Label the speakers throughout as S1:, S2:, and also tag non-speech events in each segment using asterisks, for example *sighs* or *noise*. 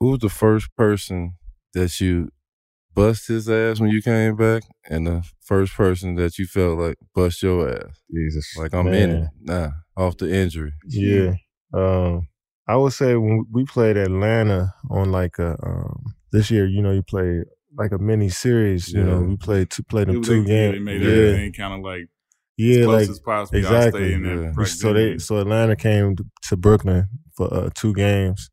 S1: who was the first person that you bust his ass when you came back, and the first person that you felt like bust your ass?
S2: Jesus,
S1: Like I'm in it, nah, off the injury.
S2: Yeah. Um, I would say when we played Atlanta on like a um, this year, you know, you played like a mini series. You know, we played two, played them two games.
S3: they made
S2: yeah,
S3: everything kind of like as
S2: yeah,
S3: close
S2: like
S3: as possible. Y'all
S2: exactly.
S3: stay in
S1: Yeah.
S2: so they so Atlanta came to, to Brooklyn for uh, two games.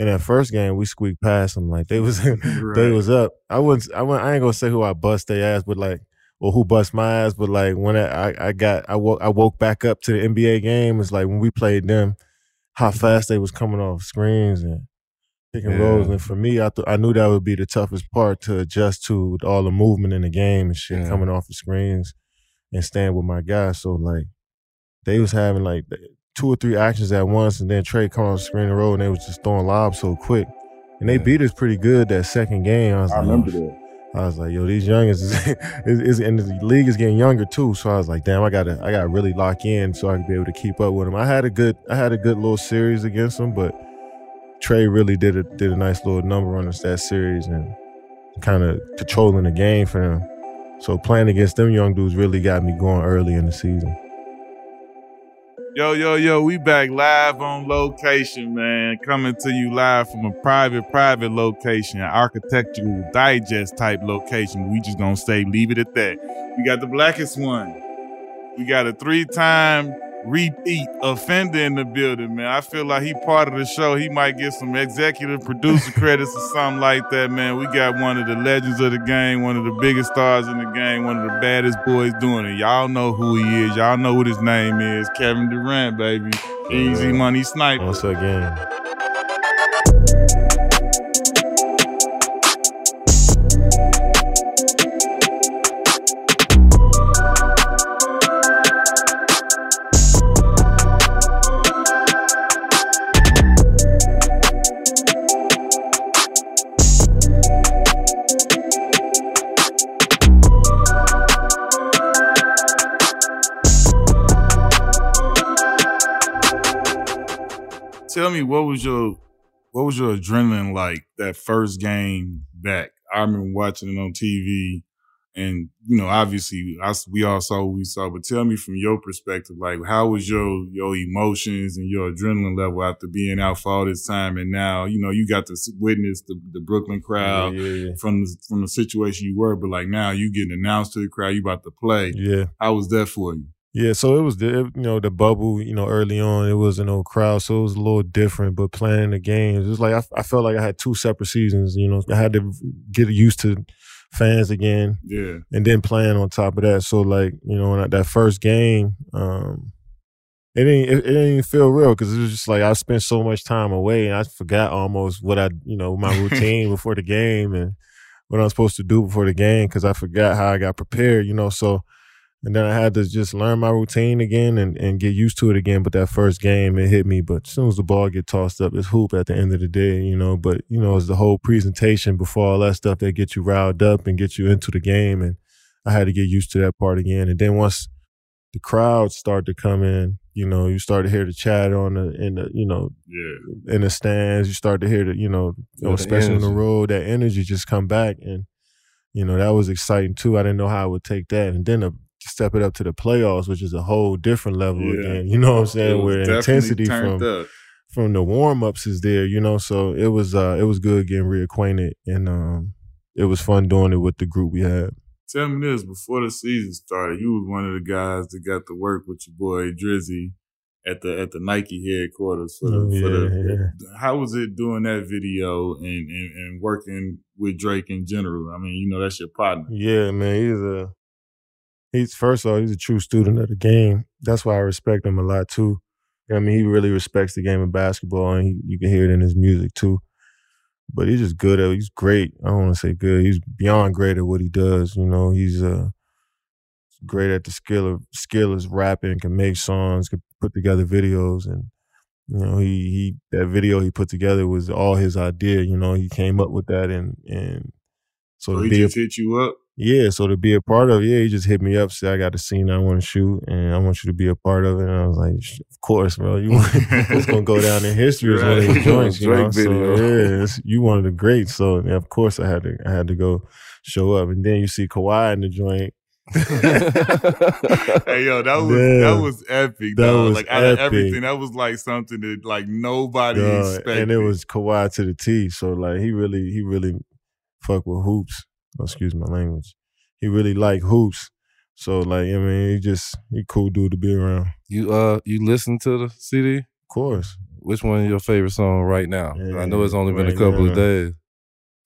S2: In that first game, we squeaked past them like they was *laughs* *laughs* they was up. I wouldn't I wouldn't, I ain't gonna say who I bust their ass, but like or who bust my ass, but like when I I, got I woke I woke back up to the NBA game. It's like when we played them, how mm-hmm. fast they was coming off screens and pick and
S1: Yeah.
S2: rolls. And for me, I th- I knew that would be the toughest part to adjust to with all the movement in the game and shit
S1: Yeah.
S2: coming off the screens and staying with my guys. So like they was having like two or three actions at once, and then Trae come on the screen and roll, and they was just throwing lobs so quick. And they
S1: Yeah.
S2: beat us pretty good that second game. I was
S4: I
S2: like,
S4: remember that.
S2: I was like, yo, these youngins is, *laughs* is, is and the league is getting younger too. So I was like, damn, I gotta I gotta really lock in so I can be able to keep up with them. I had a good I had a good little series against them, but Trae really did a did a nice little number on us that series and kind of controlling the game for them. So playing against them young dudes really got me going early in the season.
S3: Yo, yo, yo, we back live on location, man. Coming to you live from a private, private location, an architectural digest type location. We just gonna say, leave it at that. We got the blackest one. We got a three-time repeat offender in the building, man. I feel like he part of the show. He might get some executive producer credits or something like that, man. We got one of the legends of the game, one of the biggest stars in the game, one of the baddest boys doing it. Y'all know who he is. Y'all know what his name is. Kevin Durant, baby. Easy money sniper.
S2: Once again.
S3: Tell me what was your what was your adrenaline like that first game back? I remember watching it on TV, and you know, obviously, I, we all saw what we saw. But tell me from your perspective, like how was your your emotions and your adrenaline level after being out for all this time, and now you know you got to witness the, the Brooklyn crowd
S2: yeah, yeah,
S3: from the, from the situation you were, but like now you getting announced to the crowd, you about to play.
S2: yeah.
S3: How was that for you?
S2: Yeah, so it was the you know the bubble. You know, early on it was no crowd, so it was a little different. But playing the games, it was like I, I felt like I had two separate seasons. You know, I had to get used to fans again,
S3: Yeah,
S2: and then playing on top of that. So like you know, that first game, um, it didn't it, it didn't even feel real because it was just like I spent so much time away, and I forgot almost what I you know my routine *laughs* before the game and what I was supposed to do before the game because I forgot how I got prepared. You know, so and then I had to just learn my routine again and, and get used to it again. But that first game, it hit me. But as soon as the ball get tossed up, it's hoop at the end of the day, you know. But you know, it's the whole presentation before all that stuff that gets you riled up and get you into the game. And I had to get used to that part again. And then once the crowds start to come in, you know, you start to hear the chat on the in the you know
S3: yeah.
S2: in the stands. You start to hear the, you know, you know,
S1: the
S2: especially on the road, that energy just come back, and you know that was exciting too. I didn't know how I would take that, and then to step it up to the playoffs, which is a whole different level
S3: Yeah.
S2: again. You know what I'm saying? Where intensity from
S3: up.
S2: from the warm ups is there. You know, so it was uh it was good getting reacquainted, and um it was fun doing it with the group we had.
S3: Tell me this: before the season started, you was one of the guys that got to work with your boy Drizzy at the at the Nike headquarters for the,
S2: Oh,
S3: for
S2: yeah.
S3: How was it doing that video and, and and working with Drake in general? I mean, you know that's your partner.
S2: Yeah, man, he's a he's first of all, he's a true student of the game. That's why I respect him a lot too. I mean, he really respects the game of basketball, and he, you can hear it in his music too. But he's just good at. He's great. I don't want to say good. He's beyond great at what he does. You know, he's uh great at the skill of skill is rapping, can make songs, can put together videos, and you know he he that video he put together was all his idea. You know, he came up with that, and and so
S3: So he
S2: be a
S3: just hit you up.
S2: Yeah, so to be a part of, it, yeah, he just hit me up, said I got a scene I want to shoot, and I want you to be a part of it. And I was like, of course, bro. You *laughs* it's gonna go down in history as one of his *laughs* joints, you know. So
S1: video.
S2: yeah, it's, you one of the greats. So yeah, of course I had to I had to go show up, and then you see Kawhi in the joint. *laughs*
S3: Hey yo, that was
S2: Yeah.
S3: that was epic.
S2: That
S3: dog.
S2: was
S3: like out of everything, that was like something that like nobody
S2: Dog,
S3: expected.
S2: and it was Kawhi to the T. So like he really he really fuck with hoops. Excuse my language. He really like hoops. So like I mean, he just he cool dude to be around.
S1: You uh you listen to the CD?
S2: Of course.
S1: Which one is your favorite song right now? I know it's only been a couple
S2: now.
S1: of days.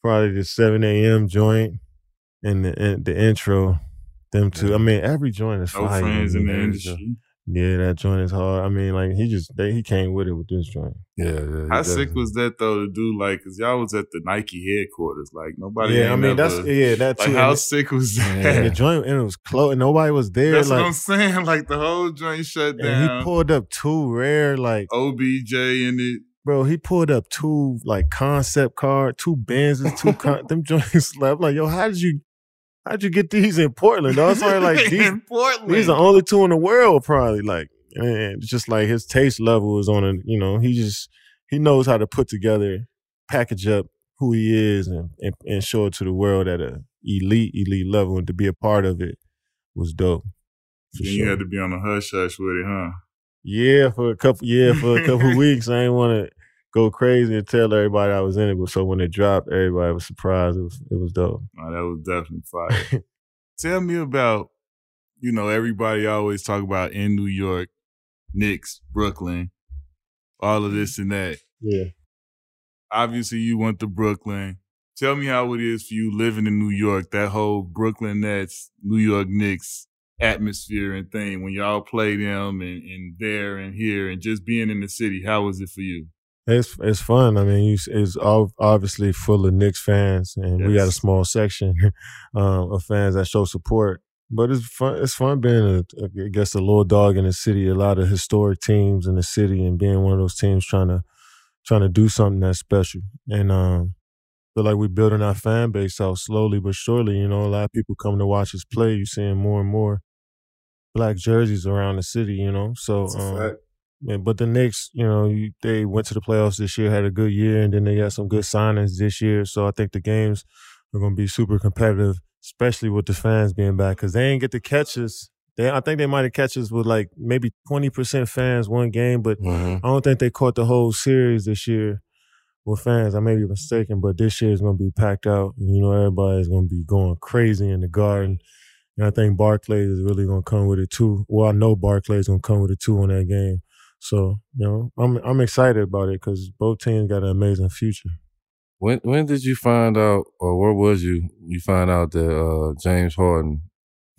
S2: Probably the seven AM joint and the and the intro. Them two. I mean, every joint is
S3: no
S2: fire.
S3: friends in the industry.
S2: Yeah, that joint is hard. I mean, like he just they, he came with it with this joint.
S1: Yeah, yeah.
S3: How sick
S1: definitely-
S3: was that though to do like because y'all was at the Nike headquarters like nobody.
S2: yeah, I mean
S3: never-
S2: that's yeah that
S3: like
S2: too.
S3: how
S2: and,
S3: sick was
S1: Yeah.
S3: that?
S2: and the joint and it was close. and Nobody was there.
S3: That's what
S2: like
S3: I'm saying. *laughs* Like the whole joint shut
S2: and
S3: down.
S2: he pulled up two rare like
S3: OBJ in it.
S2: bro. He pulled up two like concept card, two Benzes, two con- *laughs* them joints. *laughs* Like, I'm like yo, how did you how'd you get these in Portland? dog? It's probably like *laughs* these
S3: in Portland.
S2: These are the only two in the world, probably. Like, and it's just like his taste level is on a, you know, he just he knows how to put together, package up who he is, and and, and show it to the world at a elite, elite level, and to be a part of it was dope. For
S3: Then
S2: sure.
S3: you had to be on the hush hush with it, huh?
S2: yeah, for a couple, yeah, for a couple *laughs* weeks, I didn't want to go crazy and tell everybody I was in it, but so when it dropped, everybody was surprised. It was it was dope.
S3: Oh, that was definitely fire. *laughs* Tell me about, you know, everybody always talk about in New York, Knicks, Brooklyn, all of this and that.
S2: Yeah.
S3: Obviously, you went to Brooklyn. Tell me how it is for you living in New York, that whole Brooklyn Nets, New York Knicks atmosphere and thing when y'all play them and, and there and here and just being in the city. How was it for you?
S2: It's it's fun. I mean, you, it's all obviously full of Knicks fans, and we got a small section *laughs* um, of fans that show support. But it's fun. It's fun being, a, I guess, a little dog in the city. A lot of historic teams in the city, and being one of those teams trying to trying to do something that's special. And um, feel like we're building our fan base out slowly but surely. You know, a lot of people come to watch us play. You're seeing more and more black jerseys around the city. You know, so um, yeah, but the Knicks, you know, you, they went to the playoffs this year, had a good year, and then they got some good signings this year. So I think the games are going to be super competitive, especially with the fans being back, because they ain't get to catch us. They, I think they might have catch us with like maybe twenty percent fans one game, but
S1: Mhm.
S2: I don't think they caught the whole series this year with fans. I may be mistaken, but this year is going to be packed out. You know, everybody's going to be going crazy in the garden. And I think Barclays is really going to come with it too. Well, I know Barclays is going to come with it too in that game. So, you know, I'm I'm excited about it because both teams got an amazing future.
S1: When when did you find out, or where was you? You find out that uh, James Harden *laughs*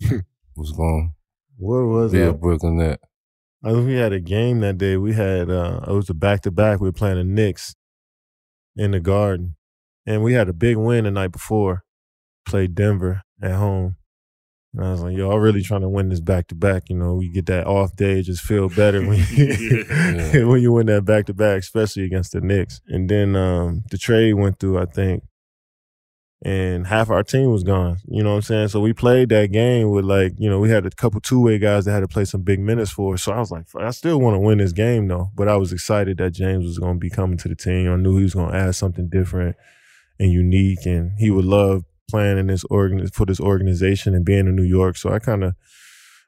S1: was going
S2: Where was
S1: to be a
S2: it?
S1: Brooklyn Net.
S2: I think we had a game that day. We had uh it was a back to back. We were playing the Knicks in the Garden, and we had a big win the night before. Played Denver at home, and I was like, "Yo, I'm really trying to win this back to back." You know, we get that off day, it just feel better when you, *laughs*
S1: Yeah. *laughs*
S2: when you win that back to back, especially against the Knicks. And then um the trade went through, I think, and half our team was gone. You know what I'm saying? So we played that game with like, you know, we had a couple two way guys that had to play some big minutes for us. So I was like, I still want to win this game though. But I was excited that James was going to be coming to the team. I knew he was going to add something different and unique, and he would love playing in this organ for this organization and being in New York. So I kind of,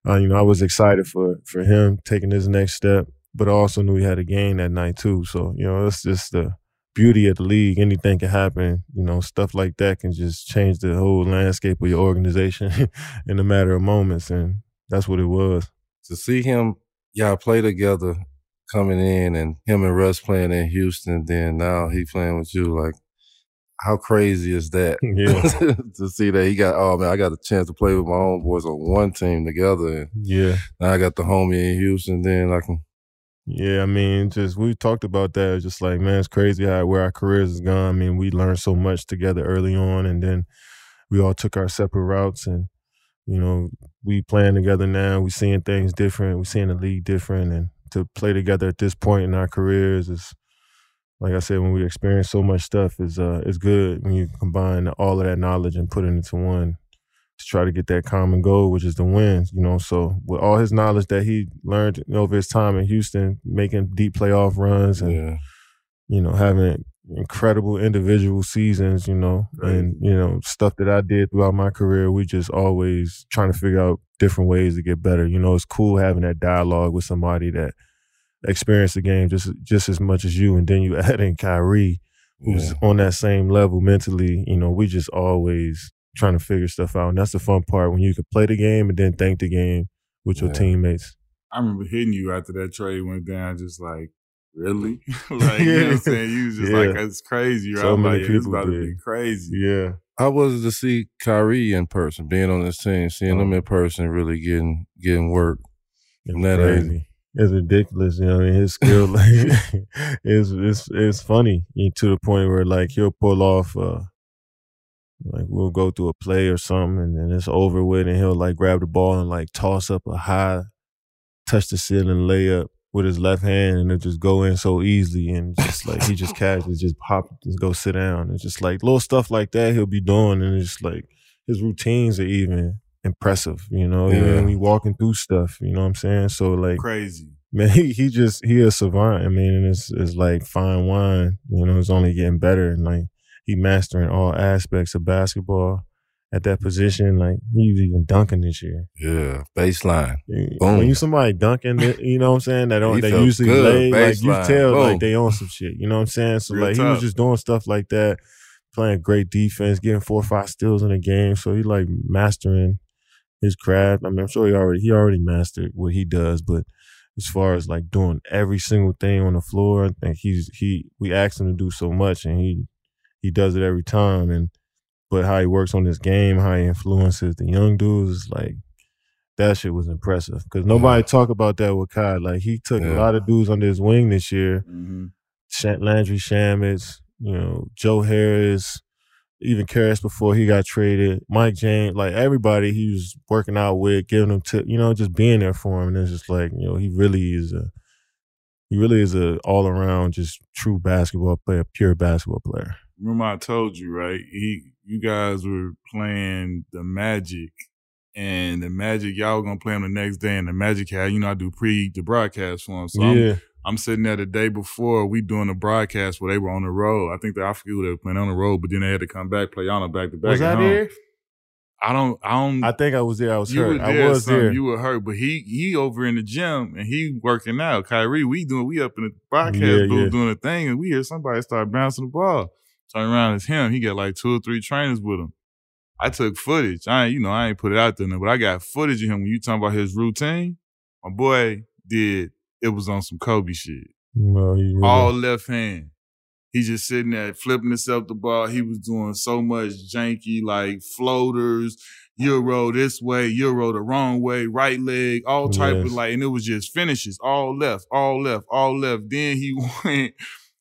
S2: uh, you know, I was excited for for him taking his next step. But I also knew he had a game that night too. So you know, it's just the beauty of the league. Anything can happen. You know, stuff like that can just change the whole landscape of your organization *laughs* in a matter of moments, and that's what it was.
S1: To see him, y'all play together, coming in, and him and Russ playing in Houston, then now he playing with you. Like, how crazy is that? *laughs*
S2: Yeah. *laughs*
S1: to see that he got, oh man, I got a chance to play with my own boys on one team together, and
S2: Yeah.
S1: now I got the homie in Houston. Then I can,
S2: Yeah, I mean, just we talked about that. It's just like, man, it's crazy how where our careers has gone. I mean, we learned so much together early on, and then we all took our separate routes, and you know, we playing together now. We seeing things different. We seeing the league different, and to play together at this point in our careers is, like I said, when we experience so much stuff, is uh, is good when you combine all of that knowledge and put it into one to try to get that common goal, which is the wins. You know, so with all his knowledge that he learned over his time in Houston, making deep playoff runs and
S1: Yeah.
S2: you know having incredible individual seasons, you know,
S3: Right.
S2: and you know stuff that I did throughout my career. We just always trying to figure out different ways to get better. You know, it's cool having that dialogue with somebody that experienced the game just just as much as you, and then you *laughs* add in Kyrie who's
S1: Yeah.
S2: on that same level mentally, you know, we just always trying to figure stuff out. And that's the fun part when you can play the game and then think the game with your teammates.
S3: I remember hitting you after that trade went down, just like, really? *laughs* *laughs* like, you know what I'm saying? You was just
S2: Yeah.
S3: like, that's crazy. Right?
S2: So
S3: I'm
S2: many
S3: like, yeah, this
S2: people
S3: about to be
S2: did.
S3: crazy.
S2: Yeah.
S1: How was it to see Kyrie in person, being on this team, seeing him
S2: Oh.
S1: in person, really getting getting work?
S2: It's
S1: And that ain't-
S2: crazy. It's ridiculous, you know. what I mean, his skill *laughs* like is it's it's funny to the point where like he'll pull off uh like we'll go through a play or something and then it's over with and he'll like grab the ball and like toss up a high touch the ceiling layup with his left hand and it just go in so easily and just like he just casually just pop just go sit down. It's just like little stuff like that he'll be doing and it's like his routines are even impressive, you know,
S1: Yeah.
S2: even when walking through stuff, you know what I'm saying? So like
S3: Crazy.
S2: man, *laughs* he, he just he a savant. I mean, it's it's like fine wine. You know, it's only getting better. And like he mastering all aspects of basketball at that position. Like he's even dunking this year.
S1: Yeah, baseline.
S2: When you somebody dunking, you know what I'm saying? That don't
S1: He
S2: they usually
S1: good.
S2: lay like you tell
S1: Boom.
S2: like they on some shit. You know what I'm saying? So
S3: Real
S2: like he was just doing stuff like that, playing great defense, getting four or five steals in a game. So he like mastering his craft. I mean, I'm sure he already he already mastered what he does, but as far as like doing every single thing on the floor, I think he's he we asked him to do so much and he he does it every time and but how he works on this game, how he influences the young dudes is like that shit was impressive because nobody talk about that with Kai. Like he took
S1: Yeah.
S2: a lot of dudes under his wing this year.
S3: hmm
S2: Landry Shamet, you know, Joe Harris, even Caris before he got traded, Mike James, like everybody he was working out with, giving him tip, you know, just being there for him. And it's just like, you know, he really is a he really is a all around just true basketball player, pure basketball player.
S3: Remember I told you, right? He, you guys were playing the Magic, and the Magic, y'all were gonna play him the next day, and the Magic had, you know, I do pre the broadcast for him, so
S2: yeah.
S3: I'm sitting there the day before we doing a broadcast where they were on the road. I think that I forget who they were playing on the road, but then they had to come back play on a back to back.
S2: Was I there?
S3: I don't. I don't.
S2: I think I was there. I was
S3: you
S2: hurt.
S3: were there.
S2: I was
S3: son.
S2: there.
S3: You were hurt, but he he over in the gym and he working out. Kyrie, we doing we up in the broadcast
S2: Yeah,
S3: booth
S2: yeah.
S3: doing a thing, and we hear somebody start bouncing the ball. Turn around, it's him. He got like two or three trainers with him. I took footage. I ain't, you know, I ain't put it out there, but I got footage of him. When you talking about his routine, my boy did. It was on some Kobe shit
S2: No, he really-
S3: all left hand. He just sitting there flipping himself the ball. He was doing so much janky like floaters, euro this way, euro the wrong way, right leg, all type of like, and it was just finishes, all left, all left, all left. Then he *laughs* went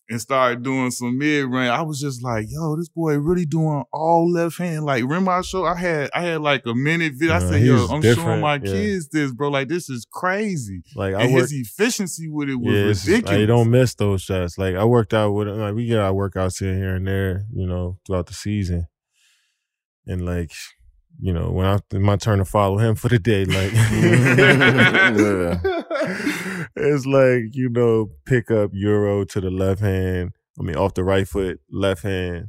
S3: and started doing some mid range. I was just like, yo, this boy really doing all left hand. Like, remember I showed I had I had like a minute video. I said, yo, I'm showing my
S2: yeah.
S3: kids this, bro. Like, this is crazy.
S2: like I
S3: and
S2: worked.
S3: his efficiency with it was
S2: Yeah,
S3: ridiculous.
S2: like, you don't miss those shots. Like I worked out with him. like we get our workouts in here and there, you know, throughout the season. And like, you know, when I my turn to follow him for the day, like
S1: Yeah. *laughs*
S2: it's like, you know, pick up Euro to the left hand. I mean off the right foot, left hand.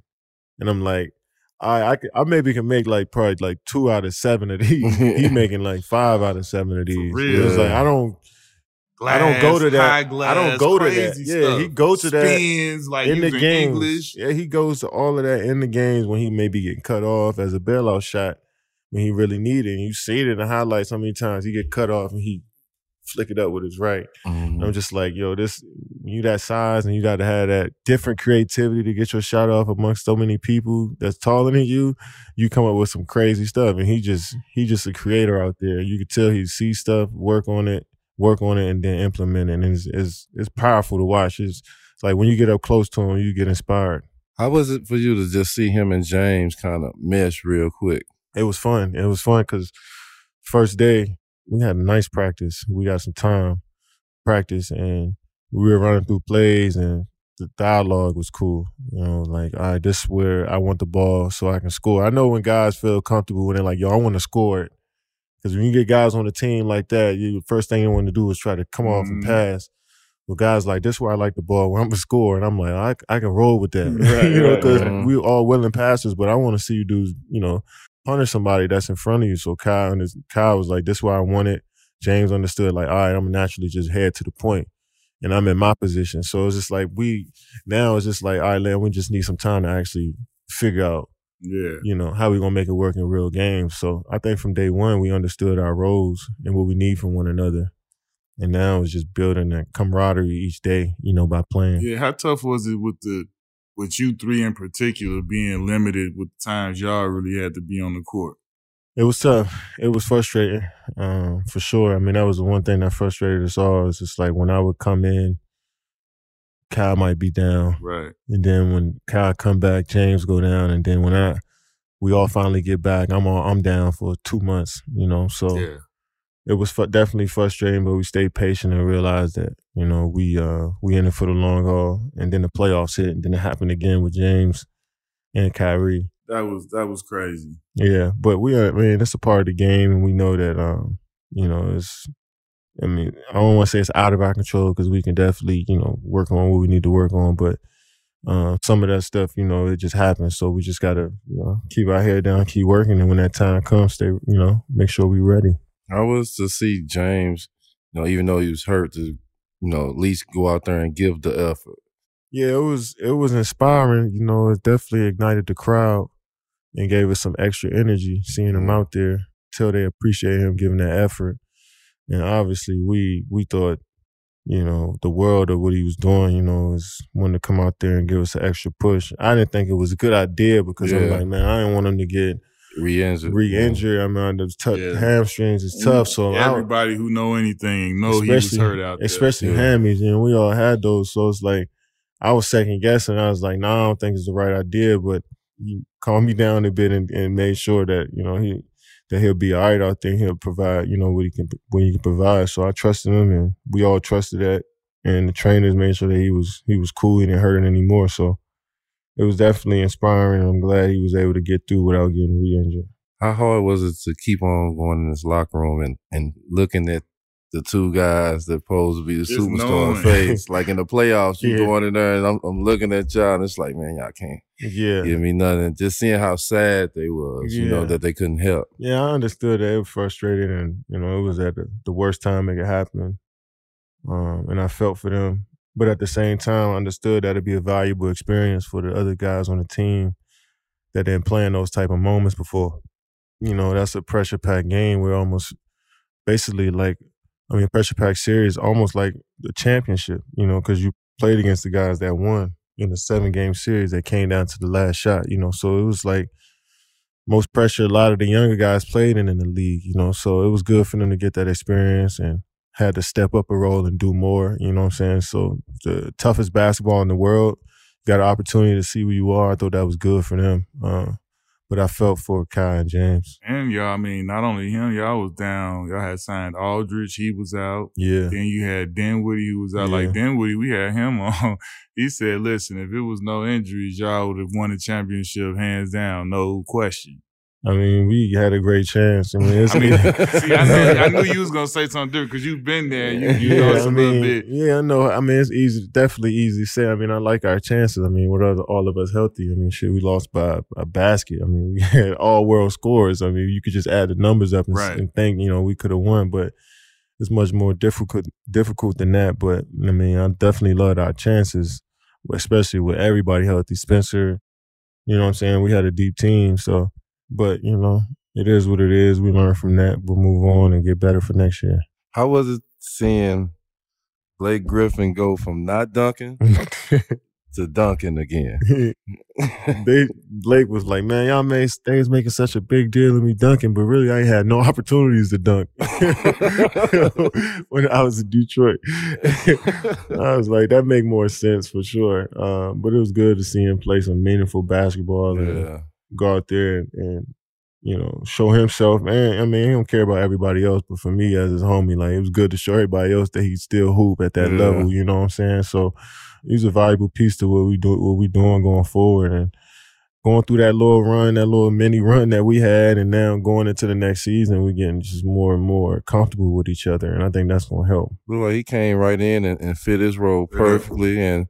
S2: And I'm like, I I, could- I maybe can make like probably like two out of seven of these. he *laughs* making like five out of seven of these.
S3: real.
S2: It's like I don't I don't go to that.
S3: high
S2: I don't go to that.
S3: crazy
S2: Yeah,
S3: stuff.
S2: he goes to that
S3: Spins, like
S2: in the games.
S3: English.
S2: Yeah, he goes to all of that in the games when he may be getting cut off as a bailout shot when he really needed. And you see it in the highlights how many times he get cut off and he flick it up with his right.
S1: Mhm.
S2: I'm just like, yo, this you that size and you got to have that different creativity to get your shot off amongst so many people that's taller than you. You come up with some crazy stuff, and he just he just a creator out there. You could tell he sees stuff, work on it, work on it, and then implement it. And it's it's, it's powerful to watch. It's, it's like when you get up close to him, you get inspired.
S1: How was it for you to just see him and James kind of mesh real quick?
S2: It was fun. It was fun because first day we had a nice practice. We got some time practice, and we were running through plays and the dialogue was cool. You know, like, all right, this is where I want the ball so I can score. I know when guys feel comfortable when they're like, yo, I want to score it. Because when you get guys on the team like that, you, the first thing you want to do is try to come off and
S3: Mhm.
S2: pass. Well, guys like this is where I like the ball. Where I'm gonna score, and I'm like, I, I can roll with that, *laughs*
S3: Right,
S2: you know,
S3: right,
S2: because
S1: right.
S2: we all willing passers. But I want to see you do, you know, punish somebody that's in front of you. So Kyle and his, Kyle was like, this is where I want it. James understood, like, all right, I'm naturally just head to the point, and I'm in my position. So it's just like we now it's just like, all right, man, we just need some time to actually figure out
S3: Yeah.
S2: you know, how we gonna make it work in real games. So I think from day one we understood our roles and what we need from one another. And now it's just building that camaraderie each day, you know, by playing.
S3: Yeah. How tough was it with the with you three in particular being limited with the times y'all really had to be on the court?
S2: It was tough. It was frustrating, um, for sure. I mean, that was the one thing that frustrated us all. It's just like when I would come in, Kyle might be down.
S3: Right.
S2: And then when Kyle come back, James go down. And then when I we all finally get back, I'm all, I'm down for two months, you know. So
S3: Yeah.
S2: It was fu- definitely frustrating, but we stayed patient and realized that you know we uh we in it for the long haul. And then the playoffs hit, and then it happened again with James and Kyrie.
S3: That was that was crazy.
S2: Yeah, but we are. I mean, that's a part of the game, and we know that um you know it's. I mean, I don't want to say it's out of our control because we can definitely you know work on what we need to work on, but. Uh, some of that stuff, you know, it just happens. So we just gotta, you know, keep our head down, keep working, and when that time comes, stay, you know, make sure we're ready.
S1: I was to see James, you know, even though he was hurt, to you know at least go out there and give the effort.
S2: Yeah, it was it was inspiring. You know, it definitely ignited the crowd and gave us some extra energy seeing him mm-hmm. out there. Till they appreciate him giving that effort. And obviously, we we thought, you know, the world of what he was doing. You know, is wanting to come out there and give us an extra push. I didn't think it was a good idea because I'm like, man, I didn't want him to get
S1: Re-injured.
S2: re-injured. I mean, the tough
S3: Yeah.
S2: hamstrings is tough. So
S3: everybody who know anything know he was
S2: especially-
S3: hurt out there.
S2: especially
S1: Yeah.
S2: hammies, and we all had those. So it's like I was second guessing. I was like, no, nah, I don't think it's the right idea. But he calmed me down a bit and, and made sure that you know he that he'll be all right out there. He'll provide you know what he can what he can provide. So I trusted him, and we all trusted that. And the trainers made sure that he was he was cool. He didn't hurt it anymore. So it was definitely inspiring. I'm glad he was able to get through without getting re-injured.
S1: How hard was it to keep on going in this locker room and, and looking at the two guys that supposed to be the
S3: Just
S1: superstar
S3: knowing.
S1: face? *laughs* like in the playoffs, you
S2: Yeah.
S1: going in there and I'm, I'm looking at y'all and it's like, man, y'all can't
S2: Yeah.
S1: give me nothing. Just seeing how sad they was, you know, that they couldn't help.
S2: Yeah, I understood that it was frustrating, and you know it was at the, the worst time it could happen, um, and I felt for them. But at the same time, understood that it'd be a valuable experience for the other guys on the team that didn't play in those type of moments before. You know, that's a pressure packed game. We're almost basically like, I mean, pressure packed series, almost like the championship. You know, because you played against the guys that won in the seven game series that came down to the last shot. You know, so it was like most pressure a lot of the younger guys played in in the league, you know. So it was good for them to get that experience and had to step up a role and do more, you know what I'm saying? So the toughest basketball in the world, got an opportunity to see where you are. I thought that was good for them. Uh, but I felt for Kai and James.
S3: And y'all, I mean, not only him, y'all was down. Y'all had signed Aldridge, he was out.
S2: Yeah.
S3: Then you had Dinwiddie who was out. Like
S2: Yeah.
S3: Dinwiddie, we had him *laughs* on. He said, "Listen, if it was no injuries, y'all would have won the championship hands down, no question."
S2: I mean, we had a great chance. I mean, it's,
S3: I mean, see, I, know, I knew you was gonna say something different because you've been there. You, you know it's
S2: I
S3: a
S2: mean,
S3: little bit.
S2: Yeah, I know. I mean, it's easy, definitely easy to say. I mean, I like our chances. I mean, with all, all of us healthy, I mean, shit, we lost by a basket. I mean, we had all world scores. I mean, you could just add the numbers up and,
S3: Right.
S2: and think, you know, we could have won, but it's much more difficult difficult than that. But I mean, I definitely loved our chances, especially with everybody healthy. Spencer, you know what I'm saying? We had a deep team, so. But you know, it is what it is. We learn from that. We'll move on and get better for next year.
S1: How was it seeing Blake Griffin go from not dunking *laughs* to dunking again? *laughs* *laughs*
S2: they Blake was like, "Man, y'all made was making such a big deal of me dunking, but really I had no opportunities to dunk when I was in Detroit." I was like, "That make more sense for sure." Um, but it was good to see him play some meaningful basketball and
S1: yeah.
S2: Go out there and, and you know, show himself. And I mean, he don't care about everybody else, but for me as his homie, like it was good to show everybody else that he still hoop at that
S3: Yeah.
S2: level. You know what I'm saying? So he's a valuable piece to what we do, what we doing going forward, and going through that little run, that little mini run that we had, and now going into the next season, we're getting just more and more comfortable with each other, and I think that's gonna help.
S1: Like he came right in and, and fit his role
S3: Yeah.
S1: perfectly. And,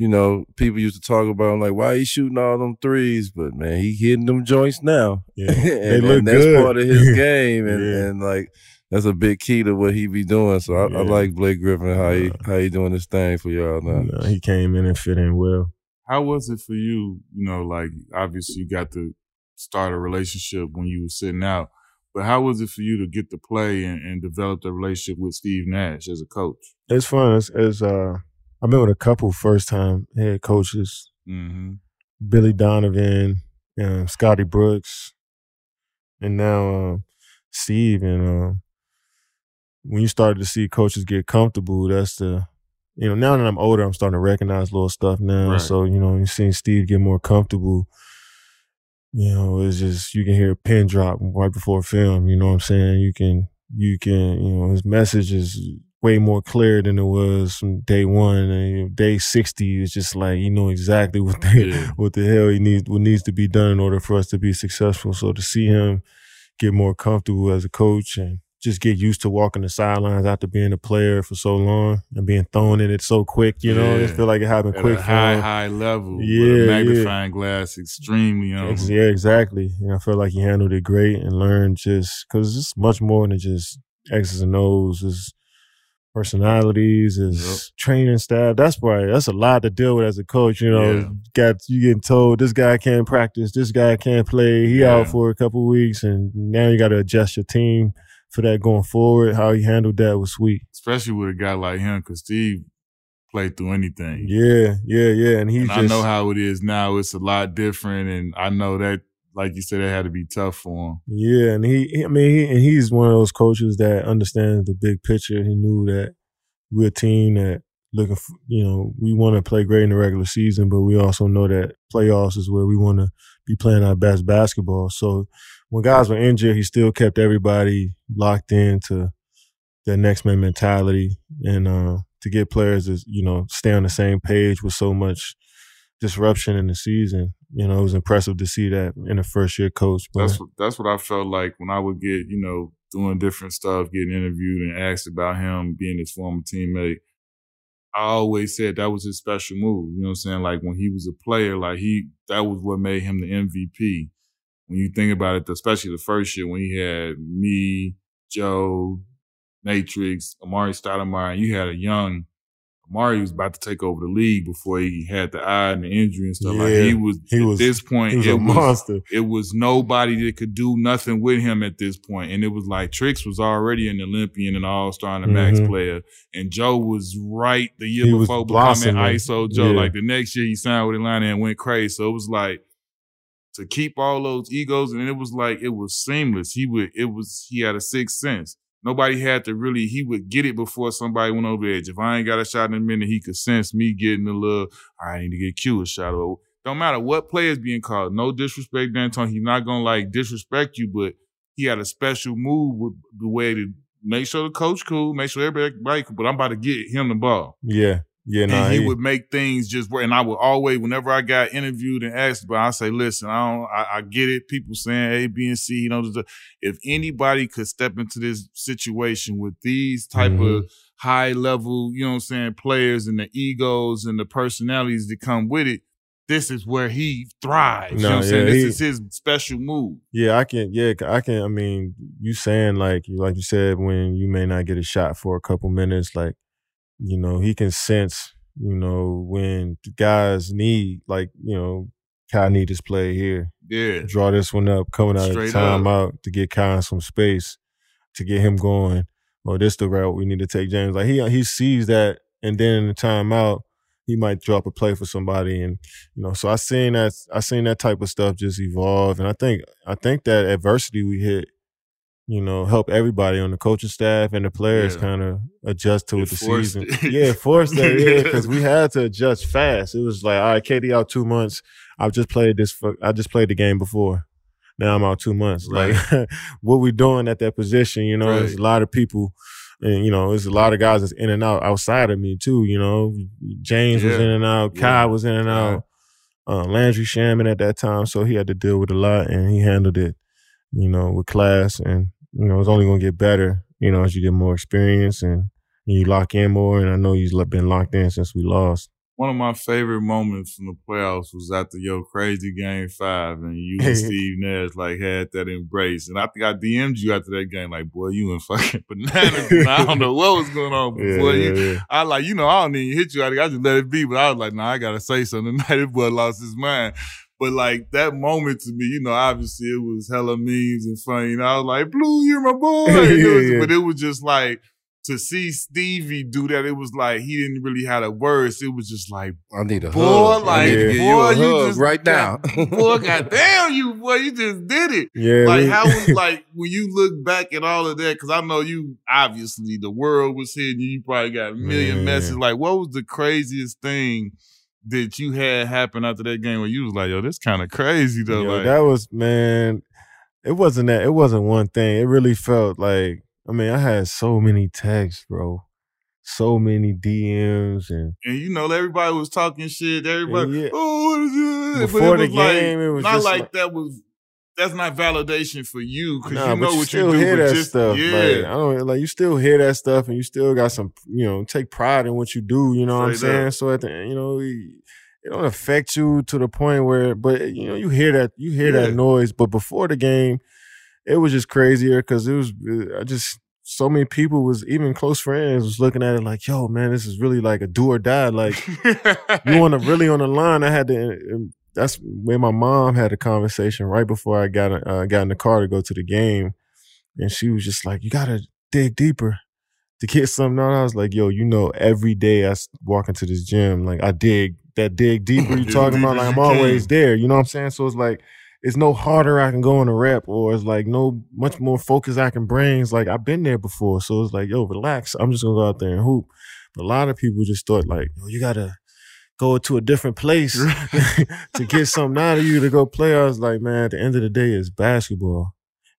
S1: you know, people used to talk about him like, why he shooting all them threes? But man, he hitting them joints now.
S2: Yeah, *laughs*
S1: and,
S2: look
S1: and that's
S2: good.
S1: part of his *laughs* game. And,
S2: Yeah.
S1: and like, that's a big key to what he be doing. So I, I like Blake Griffin, how he, how he doing this thing for y'all now.
S2: You he came in and fit in well.
S3: How was it for you? You know, like obviously you got to start a relationship when you were sitting out, but how was it for you to get to play and, and develop the relationship with Steve Nash as a coach?
S2: It's fun. It's, it's uh, I've been with a couple first time head coaches,
S3: Mm-hmm.
S2: Billy Donovan, um, Scotty Brooks, and now um, Steve. And um, when you started to see coaches get comfortable, that's the you know now that I'm older, I'm starting to recognize little stuff now.
S3: Right.
S2: So you know, you seeing Steve get more comfortable. You know, it's just you can hear a pin drop right before film. You know what I'm saying? You can you can you know his message is way more clear than it was from day one. And day sixty is just like you know exactly what the
S3: Yeah. *laughs*
S2: what the hell he needs what needs to be done in order for us to be successful. So to see him get more comfortable as a coach and just get used to walking the sidelines after being a player for so long and being thrown in it so quick, you know,
S3: Yeah.
S2: it feel like it happened
S3: At
S2: quick
S3: high,
S2: him.
S3: high level, with
S2: Yeah,
S3: a
S2: yeah.
S3: magnifying glass, extremely.
S2: Yeah, exactly. And I feel like he handled it great and learned just because it's much more than just X's and O's. His personalities, his
S3: Yep.
S2: training staff. That's why that's a lot to deal with as a coach. You know,
S3: Yeah.
S2: got you getting told this guy can't practice, this guy can't play. He
S3: Yeah.
S2: out for a couple weeks, and now you got to adjust your team for that going forward. How he handled that was sweet.
S3: Especially with a guy like him, because Steve played through anything.
S2: Yeah, yeah, yeah. And he.
S3: and
S2: just
S3: I know how it is now. It's a lot different, and I know that, like you said, it had to be tough for him.
S2: Yeah, and he, I mean, he, and he's one of those coaches that understands the big picture. He knew that we're a team that looking, for, you know, we want to play great in the regular season, but we also know that playoffs is where we want to be playing our best basketball. So when guys were injured, he still kept everybody locked into their next man mentality, and uh, to get players to, you know, stay on the same page with so much disruption in the season. You know, it was impressive to see that in a first year coach. But
S3: That's what that's what I felt like when I would get, you know, doing different stuff, getting interviewed and asked about him being his former teammate. I always said that was his special move. You know what I'm saying? Like when he was a player, like he that was what made him the MVP. When you think about it, especially the first year when he had me, Joe, Matrix, Amar'e Stoudemire, you had a young Amar'e was about to take over the league before he had the eye and the injury and stuff. Like
S2: Yeah,
S3: he was
S2: he
S3: at
S2: was-
S3: this point
S2: he was
S3: it
S2: a
S3: was
S2: monster.
S3: it was nobody that could do nothing with him at this point. And it was like Trix was already an Olympian and all star and a max
S2: Mhm.
S3: player. And Joe was right the year
S2: He
S3: before becoming. ISO Joe.
S2: Yeah.
S3: Like the next year he signed with Atlanta and went crazy. So it was like to keep all those egos and it was like it was seamless. He would it was he had a sixth sense. Nobody had to really he would get it before somebody went over edge. If I ain't got a shot in a minute, he could sense me getting a little, I need to get Q a shot. Or don't matter what play is being called. No disrespect, D'Antoni. He's not gonna like disrespect you, but he had a special move with the way to make sure the coach cool, make sure everybody cool. But I'm about to get him the ball.
S2: Yeah, yeah. Nah,
S3: and he,
S2: he,
S3: would make things just work. And I would always, whenever I got interviewed and asked about, I say, listen, I don't, I, I get it. People saying A, B, and C. You know, if anybody could step into this situation with these type
S2: Mhm.
S3: of high level, you know what I'm saying, players and the egos and the personalities that come with it, this is where he thrives. you know
S2: No,
S3: what I'm saying? This
S2: he-
S3: is his special move.
S2: Yeah, I can. Yeah, I can. I mean, you saying like like you said when you may not get a shot for a couple minutes, like you know he can sense. You know when the guys need like you know Kai need this play here,
S3: Yeah.
S2: draw this one up, coming out
S3: Straight
S2: of timeout to get Kai some space, to get him going. Or this the route we need to take James. Like he uh, he sees that, and then in the timeout he might drop a play for somebody, and you know. So I seen that I seen that type of stuff just evolve, and I think I think that adversity we hit, you know, help everybody on the coaching staff and the players
S3: Yeah.
S2: kind of adjust to
S3: It
S2: it the season.
S3: it.
S2: yeah, forced that. Yeah, *laughs* because we had to adjust fast. It was like, all right, KD out two months. I've just played this. For, I just played the game before. Now I'm out two months.
S3: Right.
S2: Like *laughs* what we doing at that position, you know, there's a lot of people and you know, there's a lot of guys that's in and out outside of me too, you know. James was in and out,
S3: Yeah.
S2: Kai was in and
S3: Right.
S2: out. Uh, Landry Shamet at that time, so he had to deal with a lot and he handled it, you know, with class and you know, it's only gonna get better, you know, as you get more experience and, and you lock in more and I know you've been locked in since we lost.
S3: One of my favorite moments from the playoffs was after your crazy game five, and you and *laughs* Steve Nash like had that embrace. And I think I DM'd you after that game, like, boy, you in fucking *laughs* bananas. And I don't know what was going on, *laughs* before
S2: Yeah,
S3: you,
S2: yeah.
S3: I like, you know, I don't even hit you. I, I just let it be, but I was like, nah, I gotta say something. Tonight, this boy lost his mind. But like that moment to me, you know, obviously it was hella memes and funny. And I was like, Blue, you're my boy. *laughs*
S2: Yeah, yeah.
S3: But it was just like to see Stevie do that. It was like he didn't really have the words. It was just like,
S1: I need a
S3: boy,
S1: hug.
S3: Like, boy,
S1: you
S3: you just
S1: right now. *laughs*
S3: boy, goddamn you, boy, you just did it
S2: Yeah,
S3: like how was *laughs* like when you look back at all of that because i know you obviously the world was hitting you you probably got a million
S2: Man.
S3: messages like what was the craziest thing that you had happen after that game where you was like yo this kind of crazy though
S2: Yo,
S3: like
S2: that was man. It wasn't that. It wasn't one thing. It really felt like. I mean, I had so many texts, bro. So many DMs and
S3: and you know everybody was talking shit everybody
S2: Yeah.
S3: oh what is it?
S2: Before the
S3: was like,
S2: game, it was
S3: not
S2: just
S3: like,
S2: like-
S3: that was that's not validation for you because
S2: nah,
S3: you know
S2: but you
S3: what
S2: still
S3: you do
S2: hear that
S3: just
S2: stuff.
S3: yeah
S2: Like I don't like you still hear that stuff, and you still got some, you know, take pride in what you do. You know what I'm
S3: Straight up.
S2: saying? So at the end, you know, it it don't affect you to the point where, but you know, you hear that, you hear
S3: Yeah.
S2: that noise. But before the game, it was just crazier because it was. I just so many people was even close friends was looking at it like, yo, man, this is really like a do or die. Like *laughs* you want to really on the line. I had to. That's when my mom had a conversation right before I got uh, got in the car to go to the game, and she was just like, "You gotta dig deeper to get something out." I was like, "Yo, you know, every day I walk into this gym, like I dig that dig *laughs* deeper you talking about. Like I'm always there. You know what I'm saying? So it's like." It's no harder I can go in a rep, or it's like no much more focus I can bring. It's like I've been there before, so it's like, yo, relax. I'm just gonna go out there and hoop. But a lot of people just thought like, yo, you gotta go to a different place *laughs* to get something out of you to go play. I was like, man, at the end of the day, it's basketball.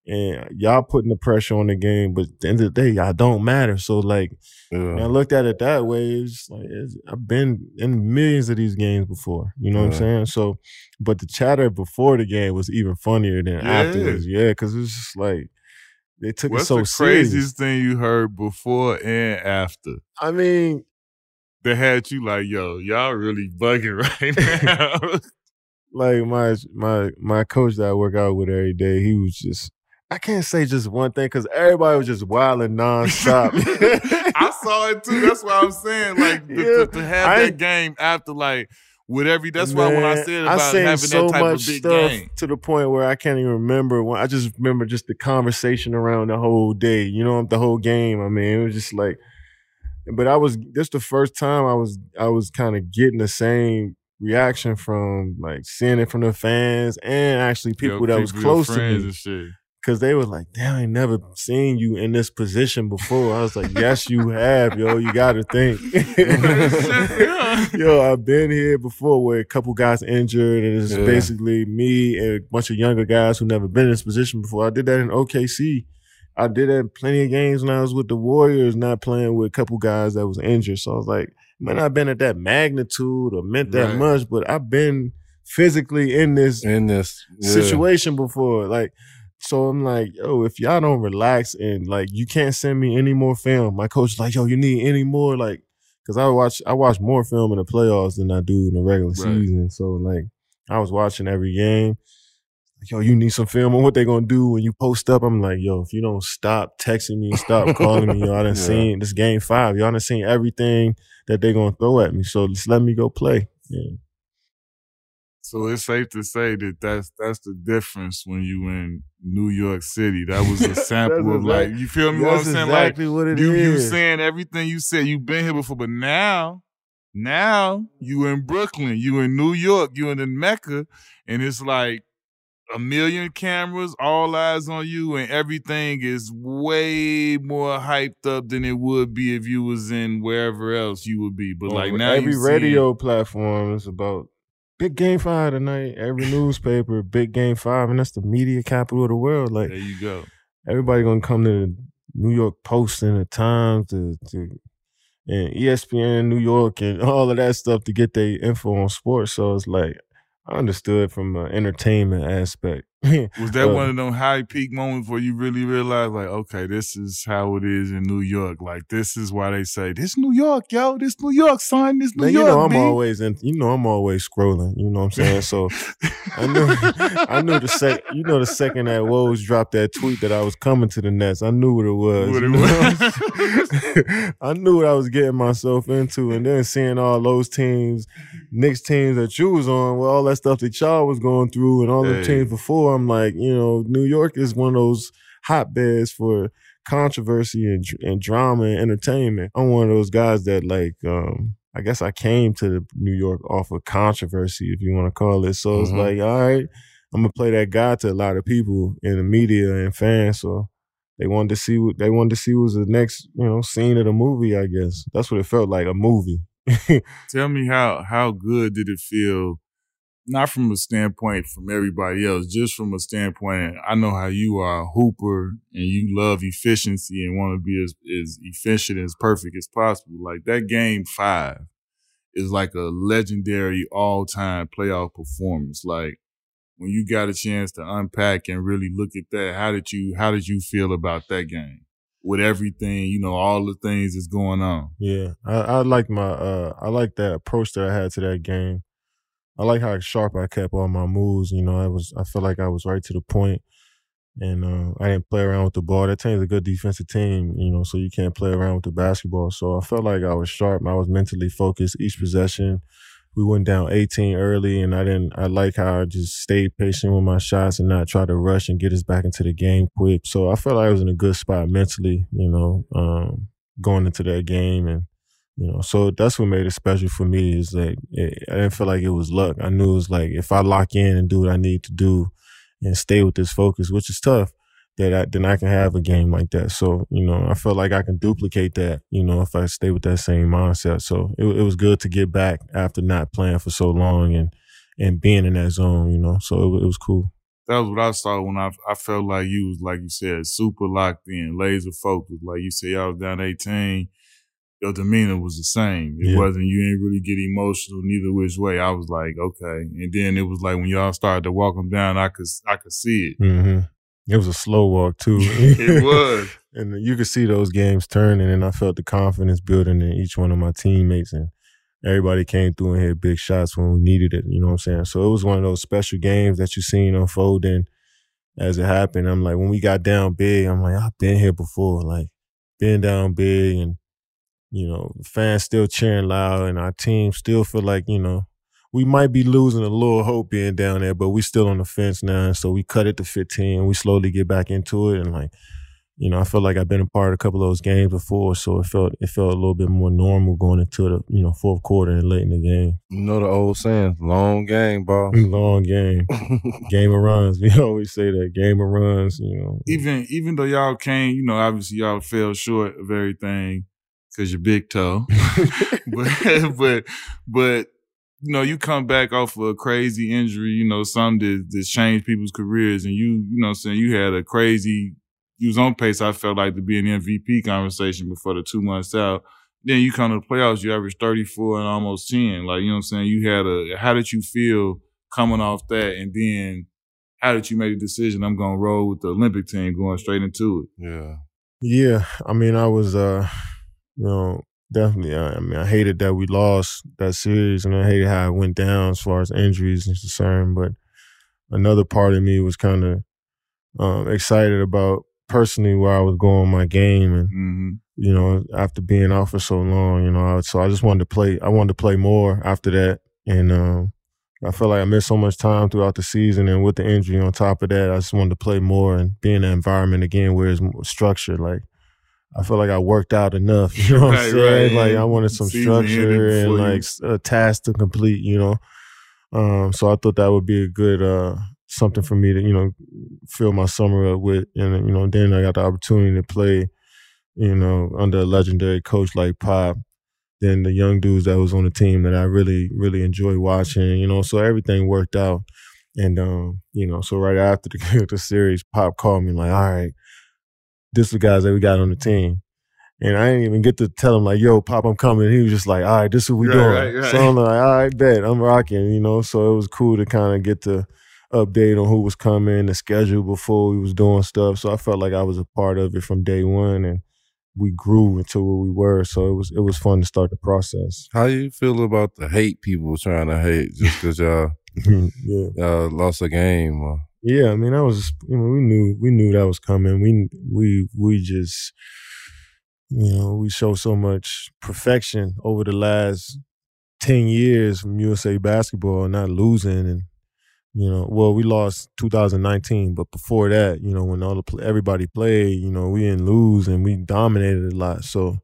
S2: And y'all putting the pressure on the game, but at the end of the day, y'all don't matter. So like when I looked at it that way, it's like it's, I've been in millions of these games before. You know what I'm saying? So, but the chatter before the game was even funnier than
S3: Yeah.
S2: afterwards. Yeah, because it was just like they took
S3: what's
S2: it so
S3: the
S2: serious.
S3: craziest thing you heard before and after
S2: I mean,
S3: that had you like, yo, y'all really bugging *laughs* right now. *laughs*
S2: like my my my coach that I work out with every day, he was just I can't say just one thing because everybody was just wilding nonstop. *laughs*
S3: I saw it too. That's why I'm saying, like, to, to- to have
S2: I
S3: that game after, like, with every. That's why when I
S2: Man,
S3: said about
S2: seen
S3: having
S2: so
S3: that type
S2: much
S3: of big
S2: stuff
S3: game,
S2: to the point where I can't even remember. When I just remember just the conversation around the whole day. You know, the whole game. I mean, it was just like. But I was this the first time I was I was kind of getting the same reaction from like seeing it from the fans and actually people
S3: Yo,
S2: that was
S3: people, your
S2: close to me because they were like, "Damn, I ain't never seen you in this position before." I was like, "Yes, you have, yo. You got to think." *laughs* *laughs* Yo, I've been here before where a couple guys injured, and it's
S1: Yeah.
S2: basically me and a bunch of younger guys who never been in this position before. I did that in OKC. I did that in plenty of games when I was with the Warriors, not playing with a couple guys that was injured. So I was like, man, I've been at that magnitude or meant that
S3: Right.
S2: much, but I've been physically in this
S1: In this yeah.
S2: situation before. Like, so I'm like, yo, if y'all don't relax and like you can't send me any more film. My coach is like, yo, you need any more like because I watch I watch more film in the playoffs than I do in the regular
S3: Right.
S2: season. So like I was watching every game. Yo, you need some film on what they gonna do when you post up. I'm like, yo, if you don't stop texting me, stop *laughs* calling me, yo, I done
S1: Yeah.
S2: seen this game five. Y'all done seen everything that they gonna throw at me. So just let me go play. Yeah.
S3: So it's safe to say that that's that's the difference when you in New York City. That was a *laughs* sample
S2: That's
S3: of like you feel me? what I'm saying?
S2: exactly what
S3: like
S2: it
S3: you you saying everything you said. You've been here before, but now now you in Brooklyn, you in New York, you in the Mecca, and it's like a million cameras, all eyes on you, and everything is way more hyped up than it would be if you was in wherever else you would be. But like now
S2: every radio platform is about big game five tonight. Every *laughs* newspaper, big game five, and that's the media capital of the world. Like
S3: there you go.
S2: Everybody gonna come to the New York Post and the Times to, to and ESPN New York and *laughs* all of that stuff to get their info on sports. So it's like I understood from an entertainment aspect.
S3: Was that uh, one of them high peak moments where you really realized, like, okay, this is how it is in New York. Like, this is why they say this New York, yo, this New York, son, this New
S2: man,
S3: York.
S2: You know, I'm
S3: B.
S2: always in. You know, I'm always scrolling. You know what I'm saying? So I knew, I knew the sec. You know, the second that Woj dropped that tweet that I was coming to the Nets, I knew what it was. What it was. *laughs* I knew what I was getting myself into, and then seeing all those teams, Knicks teams that you was on, with all that stuff that y'all was going through, and all hey. the teams before I'm like, you know, New York is one of those hotbeds for controversy and, and drama and entertainment. I'm one of those guys that like, um, I guess I came to New York off of controversy, if you want to call it. So mm-hmm. it's like, all right, I'm gonna play that guy to a lot of people in the media and fans. So they wanted to see what they wanted to see was the next, you know, scene of the movie. I guess that's what it felt like, a movie. *laughs*
S3: Tell me how how good did it feel not from a standpoint from everybody else, just from a standpoint, I know how you are a hooper and you love efficiency and want to be as, as efficient as perfect as possible. Like that game five is like a legendary all time playoff performance. Like when you got a chance to unpack and really look at that, how did you, how did you feel about that game? With everything, you know, all the things that's going on.
S2: Yeah. I, I like my, uh, I like that approach that I had to that game I like how sharp I kept all my moves. You know, I was I felt like I was right to the point, and uh, I didn't play around with the ball. That team's a good defensive team, you know, so you can't play around with the basketball. So I felt like I was sharp. I was mentally focused each possession. We went down 18 early, and I didn't. I like how I just stayed patient with my shots and not try to rush and get us back into the game quick. So I felt like I was in a good spot mentally, you know, um, going into that game and you know, so that's what made it special for me. Is like it, I didn't feel like it was luck. I knew it was like if I lock in and do what I need to do, and stay with this focus, which is tough, that I, then I can have a game like that. So you know, I felt like I can duplicate that. You know, if I stay with that same mindset. So it, it was good to get back after not playing for so long and and being in that zone. You know, so it, it was cool.
S3: That was what I saw when I I felt like you was like you said super locked in, laser focused. Like you said, y'all was down eighteen your demeanor was the same. It yeah. wasn't you ain't really get emotional neither which way. I was like, okay. And then it was like when y'all started to walk them down, I could I could see
S2: it. Mm-hmm. It was a slow walk too. *laughs* *laughs*
S3: it was,
S2: and you could see those games turning, and I felt the confidence building in each one of my teammates, and everybody came through and hit big shots when we needed it. You know what I'm saying? So it was one of those special games that you seen unfolding as it happened. I'm like, when we got down big, I'm like, I've been here before, like been down big and you know, fans still cheering loud and our team still feel like, you know, we might be losing a little hope being down there, but we still on the fence now. And so we cut it to 15. We slowly get back into it. And like, you know, I feel like I've been a part of a couple of those games before. So it felt, it felt a little bit more normal going into the, you know, fourth quarter and late in the game.
S1: You know, the old saying, long game, ball. *laughs*
S2: long game. game of runs. We *laughs* always say that game of runs, you know.
S3: Even, even though y'all came, you know, obviously y'all fell short of everything because you're big toe. *laughs* but *laughs* but but you know, you come back off of a crazy injury, you know, something that, that's changed people's careers and you, you know I'm saying, you had a crazy you was on pace, I felt like to be an MVP conversation before the two months out. Then you come to the playoffs, you average 34 and almost 10. Like, you know what I'm saying? You had a, how did you feel coming off that? And then how did you make a decision? I'm going to roll with the Olympic team going straight into
S1: it. Yeah.
S2: Yeah. I mean, I was, uh, you know, definitely. I, I, mean, I hated that we lost that series, and I hated how it went down as far as injuries and concerned. But another part of me was kind of um, excited about personally where I was going my game, and mm-hmm. you know, after being out for so long, you know, I, so I just wanted to play. I wanted to play more after that, and um, I felt like I missed so much time throughout the season, and with the injury on top of that, I just wanted to play more and be in an environment again where it's structured, like I feel like I worked out enough. *laughs* You *laughs* know what right, I'm saying? Right. Like I wanted some structure and like a task to complete. You know, um, so I thought that would be a good uh, something for me to you know fill my summer up with, and you know then I got the opportunity to play, you know, under a legendary coach like Pop. then the young dudes that was on the team that I really really enjoy watching. You know, so everything worked out. And um, you know, so right after the, *laughs* the series, Pop called me like, "All right, this is the guys that we got on the team." And I didn't even get to tell him like, "Yo, Pop, I'm coming." He was just like, "All right, this is what we
S3: Right,
S2: doing."
S3: right, right.
S2: So I'm like, "All right, bet I'm rocking." You know, so it was cool to kind of get the update on who was coming, the schedule before we was doing stuff. So I felt like I was a part of it from day one, and we grew into what we were. So it was it was fun to start the process.
S1: How you feel about the hate people trying to hate just because y'all, *laughs*
S2: yeah.
S1: y'all lost a game? Or,
S2: Yeah, I mean, that was you know we knew we knew that was coming. We we we just you know we show so much perfection over the last ten years from USA basketball, not losing and you know well we lost 2019, but before that, you know when all the everybody played, you know we didn't lose and we dominated a lot. So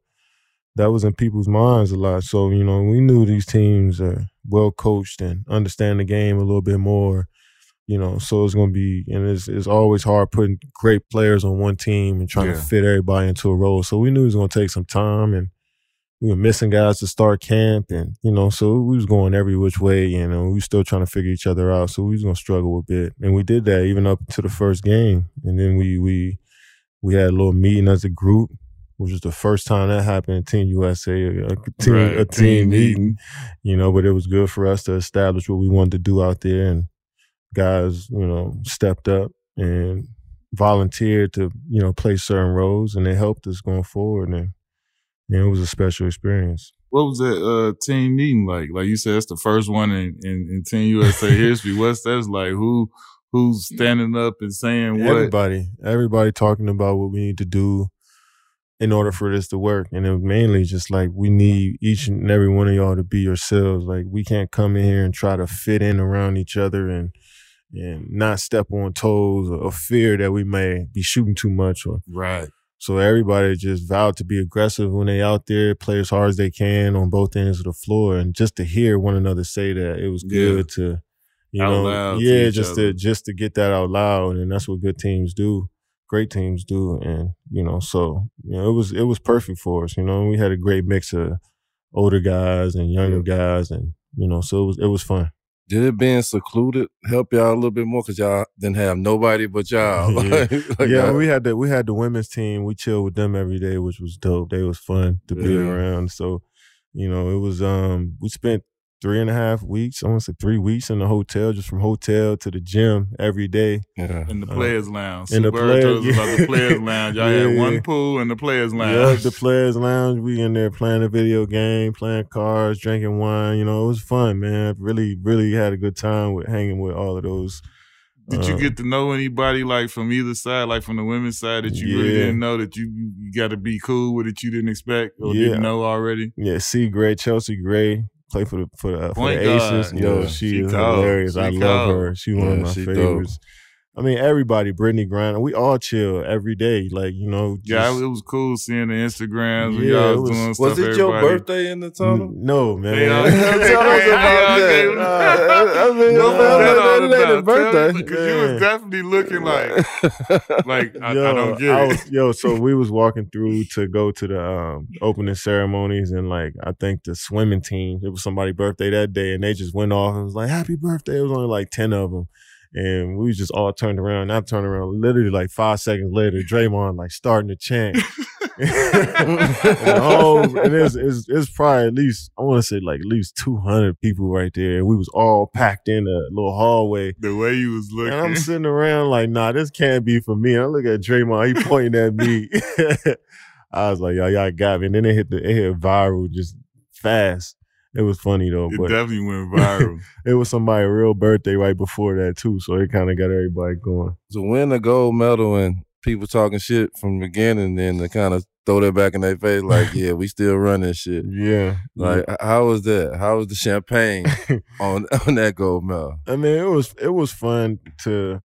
S2: that was in people's minds a lot. So you know we knew these teams are well coached and understand the game a little bit more you know, so it's going to be, and it's, it's always hard putting great players on one team and trying
S3: Yeah.
S2: to fit everybody into a role. So we knew it was going to take some time and we were missing guys to start camp and, you know, so we was going every which way, you know, we was still trying to figure each other out. So we was going to struggle a bit. And we did that even up to the first game. And then we, we, we had a little meeting as a group, which was the first time that happened in Team USA, a team,
S3: Right,
S2: a
S3: team meeting,
S2: you know, but it was good for us to establish what we wanted to do out there and, guys, you know, stepped up and volunteered to, you know, play certain roles and they helped us going forward. And, you know, it was a special experience.
S3: What was that uh, team meeting like? Like you said, it's the first one in, in, in Team USA *laughs* history. What's that like? Who who's standing up and saying what?
S2: Everybody, everybody talking about what we need to do in order for this to work. And it was mainly just like we need each and every one of y'all to be yourselves. Like we can't come in here and try to fit in around each other and and not step on toes or, or fear that we may be shooting too much or
S3: Right.
S2: So everybody just vowed to be aggressive when they out there, play as hard as they can on both ends of the floor, and just to hear one another say that it was
S3: Yeah.
S2: good to, you
S3: Out
S2: know,
S3: to
S2: yeah,
S3: each
S2: just
S3: other.
S2: to just to get that out loud, and that's what good teams do, great teams do, and you know, so you know, it was it was perfect for us. You know, we had a great mix of older guys and younger guys, and you know, so it was it was fun.
S1: Did it being secluded help y'all a little bit more because y'all didn't have nobody but *laughs* y'all? *laughs*
S2: Yeah.
S1: Like,
S2: yeah, we had the we had the women's team. We chilled with them every day, which was dope. They was fun to be around. So, you know, it was um we spent three and a half weeks, I want to say three weeks in the hotel, just from hotel to the gym every day.
S1: yeah.
S3: In the
S2: Uh,
S3: players' lounge.
S2: in the
S3: Super told us
S2: player-
S3: about the *laughs* players' lounge. Y'all had
S2: Yeah.
S3: one pool in the players' lounge.
S2: Yeah, the players lounge. We in there playing a video game, playing cards, drinking wine. You know, it was fun, man. Really, really had a good time with hanging with all of those.
S3: Did you
S2: um,
S3: get to know anybody like from either side, like from the women's side, that you really didn't know that you you got to be cool with it you didn't expect or
S2: Yeah.
S3: didn't know already?
S2: Yeah, C Gray, Chelsea Gray, play for the for the, for the. Aces. Yo,
S1: Yeah.
S2: she,
S3: She
S2: is
S3: cold.
S2: hilarious.
S3: She
S2: I love
S3: cold.
S2: her. She's one
S1: Yeah,
S2: of my
S1: favorites. dope.
S2: Favorites. I mean, everybody, Brittney Griner, we all chill every day. Like you know,
S3: Yeah, it was cool seeing the Instagrams when
S2: Yeah,
S3: y'all
S2: it
S3: was,
S2: was-
S3: doing stuff.
S1: Was it your
S3: everybody-
S1: birthday in the tunnel?
S2: N- No, man.
S3: They all- *laughs*
S2: Tell
S3: they-
S2: us
S3: they
S2: about
S3: all
S2: that.
S3: gave-
S2: Uh, I mean,
S3: What was
S2: man,
S3: that
S2: that
S3: all
S2: ain't his
S3: about?
S2: birthday.
S3: Because you was
S2: Yeah.
S3: definitely looking like, like I, I
S2: Yo,
S3: don't get
S2: I
S3: it.
S2: was- yo, so we was walking through to go to the um, *laughs* opening ceremonies, and like I think the swimming team, it was somebody's birthday that day, and they just went off and was like, "Happy birthday!" It was only like ten of them, and we just all turned around. And I turned around, literally like five seconds later, Draymond like starting to chant. and and it's, it's, it's probably at least I want to say like at least two hundred people right there. And we was all packed in a little hallway.
S3: the way you was looking.
S2: And I'm sitting around like, nah, this can't be for me. I look at Draymond, he pointing at me. *laughs* I was like, y'all, y'all got me. And then it hit the it hit viral just fast. It was funny though,
S3: It
S2: but
S3: definitely went *laughs* viral.
S2: it was somebody's real birthday right before that too, so it kind of got everybody going.
S1: to win a gold medal and people talking shit from the beginning, then to kind of throw that back in their face, like, *laughs* yeah, we still run this shit.
S2: Yeah,
S1: Like, h- how was that? How was the champagne *laughs* on on that gold medal?
S2: I mean, it was it was fun to.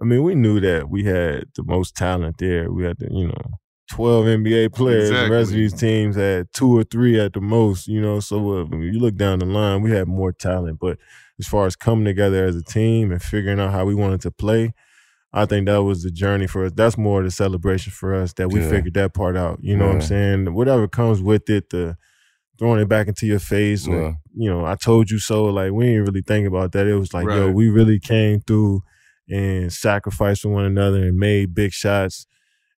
S2: I mean, we knew that we had the most talent there. We had the you know twelve NBA players. The rest of these teams had two or three at the most. You know, so uh, when you look down the line, we had more talent. But as far as coming together as a team and figuring out how we wanted to play, I think that was the journey for us. That's more the celebration for us that we
S1: Yeah.
S2: figured that part out. You know what I'm saying? Whatever comes with it, the throwing it back into your face. Or, you know, I told you so. Like we didn't really think about that. It was like, yo, we really came through and sacrificed for one another and made big shots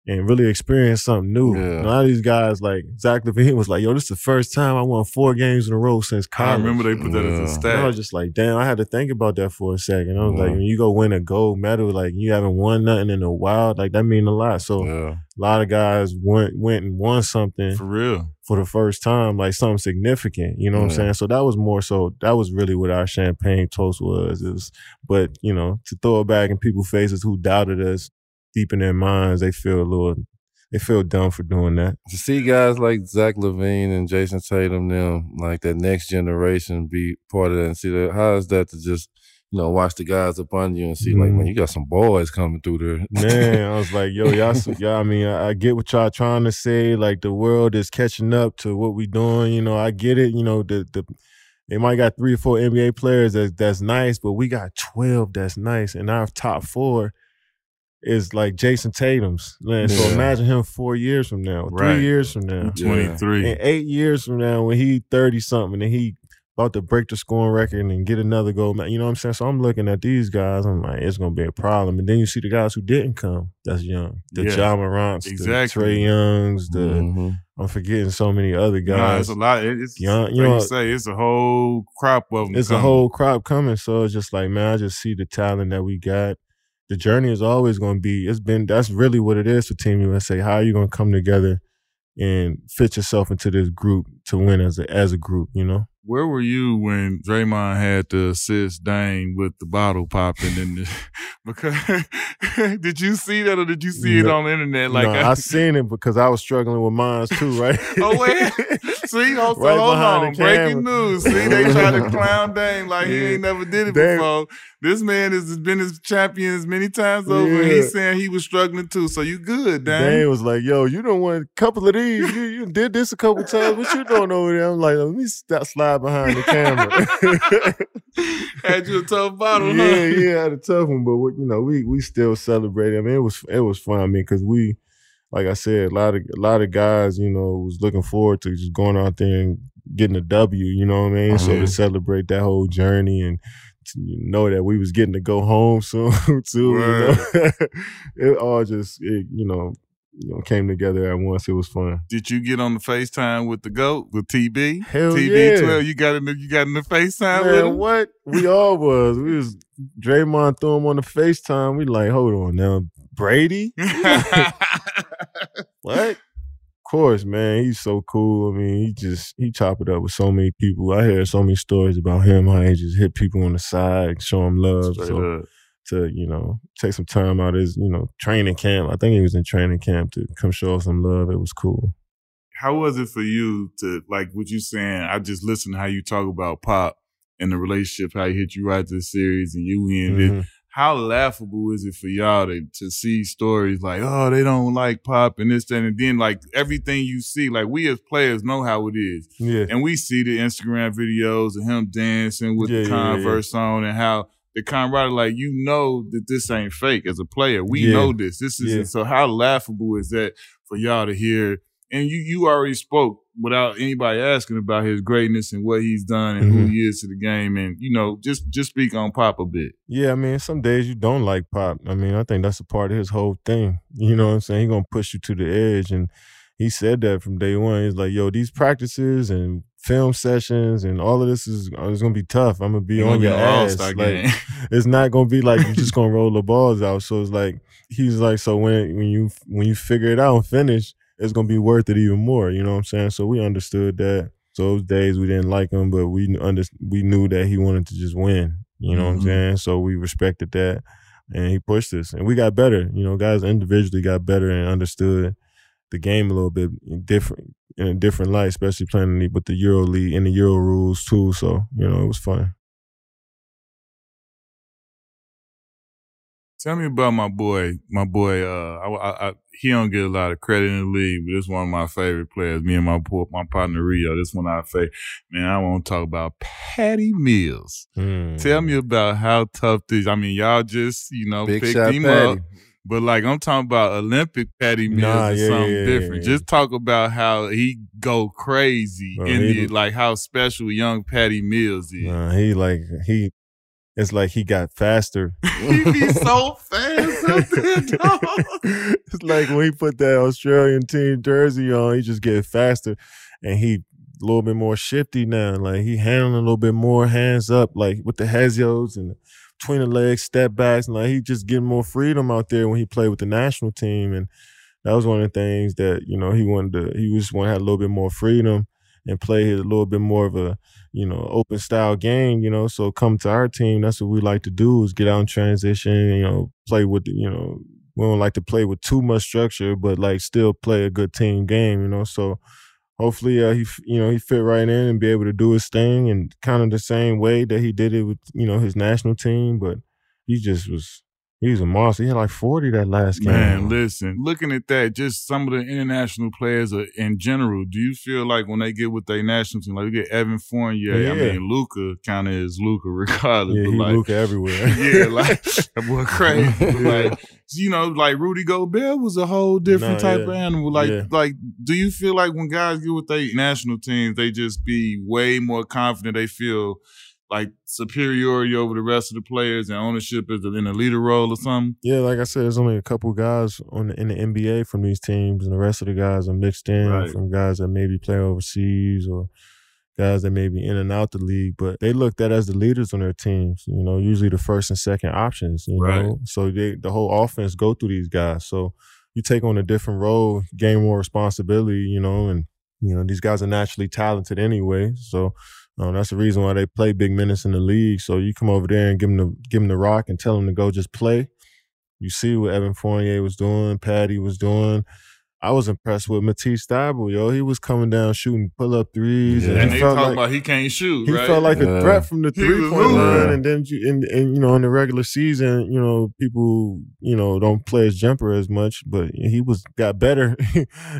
S2: and really experience something new.
S1: Yeah.
S2: A lot of these guys, like Zach LaVine, was like, yo, this is the first time I won four games in a row since
S3: I remember they put that as a
S1: Yeah.
S2: And I was just like, damn, I had to think about that for a second. I was like, when you go win a gold medal, like you haven't won nothing in a while, like that mean a lot. So
S1: Yeah.
S2: a lot of guys went went and won something
S3: For real.
S2: for the first time, like something significant. You know what I'm saying? So that was more so that was really what our champagne toast was. It was but, you know, to throw it back in people's faces who doubted us deep in their minds, they feel a little they feel dumb for doing that.
S1: To see guys like Zach LaVine and Jayson Tatum, them like that next generation, be part of that and see that. How is that to just you know watch the guys up on you and see like
S2: Mhm.
S1: man, you got some boys coming through there.
S2: Man, I was like, yo, y'all, *laughs* so- y'all. I mean, I, I get what y'all trying to say. Like the world is catching up to what we doing. You know, I get it. You know, the the they might got three or four NBA players that that's nice, but we got twelve that's nice, and our top four is like Jayson Tatum's. Man, so imagine him four years from now,
S3: Right.
S2: three years from now,
S1: Yeah.
S3: 23.
S2: and eight years from now when he thirty something and he about to break the scoring record and get another gold medal. You know what I'm saying? So I'm looking at these guys. I'm like, it's gonna be a problem. And then you see the guys who didn't come. That's young. The
S3: Yeah.
S2: Ja Morants,
S3: Exactly.
S2: the Trae Youngs, the
S1: Mhm.
S2: I'm forgetting so many other
S3: No,
S2: guys.
S3: it's a lot. It's
S2: Young-
S3: like
S2: you
S3: you, say, it's a whole crop of them.
S2: it's a whole crop coming. So it's just like, man, I just see the talent that we got. The journey is always going to be. It's been. That's really what it is for Team USA. How are you going to come together and fit yourself into this group to win as a as a group? You know.
S3: Where were you when Draymond had to assist Dame with the bottle popping in the *laughs* because *laughs* did you see that or did you see it on the internet? Like
S2: no, I *laughs* seen it because I was struggling with mine too, right?
S3: Oh wait, see, oh, hold,
S2: Right
S3: hold on. Breaking news. See, they try to clown Dame like he ain't never did it
S2: Dame-
S3: before. This man has been his champion as many times over. and
S2: Yeah.
S3: He's saying he was struggling too. So you good, Dame?
S2: Dane was like, "Yo, you don't want a couple of these. You, you did this a couple times. What you doing over there?" I'm like, "Let me stop, slide behind the camera." *laughs*
S3: Had you a tough bottle,
S2: yeah,
S3: huh?
S2: yeah, I had a tough one, but we, you know, we we still celebrated. I mean, it was it was fun. I mean, because we, like I said, a lot of a lot of guys, you know, was looking forward to just going out there and getting a W. You know what I mean? So to uh-huh. celebrate that whole journey and to know that we was getting to go home soon *laughs* too. You know? *laughs* it all just it, you know. You know, came together at once. It was fun.
S3: Did you get on the FaceTime with the GOAT, with TB?
S2: Hell
S3: TB
S2: yeah.
S3: 12, you got in the, you got in the FaceTime with
S2: Man,
S3: him?
S2: what we all was. We was Draymond threw him on the FaceTime. We like, hold on now, Brady. *laughs* What? Of course, man. He's so cool. I mean, he just he chop it up with so many people. I hear so many stories about him. How he just hit people on the side, show them love.
S3: Straight
S2: so
S3: up.
S2: to you know take some time out of his you know training camp. I think he was in training camp to come show us some love. It was cool.
S3: how was it for you to like what you saying? I just listened to how you talk about Pop and the relationship, how he hit you right to the series and you ended.
S2: Mhm.
S3: How laughable is it for y'all to, to see stories like, oh, they don't like Pop and this, that, and then like everything you see, like we as players know how it is.
S2: Yeah.
S3: And we see the Instagram videos of him dancing with
S2: Yeah,
S3: the
S2: yeah, yeah, yeah.
S3: Converse on and how the camaraderie, like you know that this ain't fake as a player. We know this. This is so how laughable is that for y'all to hear? And you you already spoke without anybody asking about his greatness and what he's done and who
S2: Mhm.
S3: he is to the game. And you know, just just speak on Pop a bit.
S2: Yeah, I mean, some days you don't like Pop. I mean, I think that's a part of his whole thing. You know what I'm saying? He gonna push you to the edge, and he said that from day one. He's like, "Yo, these practices and film sessions and all of this is it's gonna be tough. I'm gonna be
S3: He
S2: on
S3: gonna
S2: your ass. Like, it's not gonna be like you're just gonna roll the balls out. So it's like he's like, so when when you when you figure it out and finish, it's gonna be worth it even more. You know what I'm saying? So we understood that. So those days we didn't like him, but we under we knew that he wanted to just win. You know what I'm
S3: Mhm.
S2: saying? So we respected that, and he pushed us, and we got better. You know, guys individually got better and understood the game a little bit different in a different light, especially playing with the Euro League and the Euro rules too. So you know, it was fun.
S3: Tell me about my boy, my boy. Uh, I, I, I, he don't get a lot of credit in the league, but this one of my favorite players. Me and my poor, my partner Rio. This one I say, man, I want to talk about Patty Mills.
S2: Mm.
S3: Tell me about how tough this. I mean, y'all just you know
S1: Big
S3: picked him
S1: Patty.
S3: up, But like I'm talking about Olympic Patty Mills
S2: Nah,
S3: is
S2: yeah,
S3: something
S2: yeah,
S3: different.
S2: yeah.
S3: Just talk about how he go crazy in the like how special young Patty Mills is.
S2: Nah, he like he. It's like he got faster. *laughs*
S3: he be so fast out there, *laughs* dog.
S2: it's like when he put that Australian team jersey on, he just get faster, and he a little bit more shifty now. Like he handling a little bit more hands up, like with the hezios and between the legs, step backs, and like he just getting more freedom out there when he played with the national team. And that was one of the things that you know he wanted to. He just want to have a little bit more freedom and play a little bit more of a you know open style game. You know, so come to our team. That's what we like to do is get out in transition. You know, play with you know we don't like to play with too much structure, but like still play a good team game, you know. So hopefully, uh, he you know he fit right in and be able to do his thing and kind of the same way that he did it with you know his national team. But he just was he was a monster. He had like forty that last game.
S3: Man, listen, looking at that, just some of the international players are, in general, do you feel like when they get with their national team, like we get Evan Fournier, I mean, Luka kind of is Luka *laughs* regardless,
S2: yeah, he
S3: like,
S2: Luka everywhere. *laughs*
S3: yeah, *laughs* like that boy crazy. Like you know, like Rudy Gobert was a whole different type
S2: yeah.
S3: of animal. Like,
S2: Yeah.
S3: like, do you feel like when guys get with their national teams, they just be way more confident? They feel like superiority over the rest of the players and ownership is in a leader role or something.
S2: Yeah, like I said, there's only a couple guys on the, in the NBA from these teams, and the rest of the guys are mixed in
S3: Right.
S2: from guys that maybe play overseas or guys that may be in and out the league. But they looked at as the leaders on their teams. You know, usually the first and second options. You
S3: Right.
S2: know, so they the whole offense go through these guys. So you take on a different role, gain more responsibility. You know, and you know these guys are naturally talented anyway. So. Um, that's the reason why they play big minutes in the league. So you come over there and give them the give them the rock and tell them to go just play. You see what Evan Fournier was doing, Patty was doing. I was impressed with Matisse Thybulle, yo. He was coming down shooting pull up threes,
S1: Yeah.
S2: and
S3: And
S2: he
S3: they
S2: felt
S3: talk
S2: like
S3: about he can't shoot,
S2: he
S3: right?
S2: felt like a threat from the three point line, and then you, and, and you know in the regular season, you know people you know don't play his jumper as much, but he was got better, *laughs*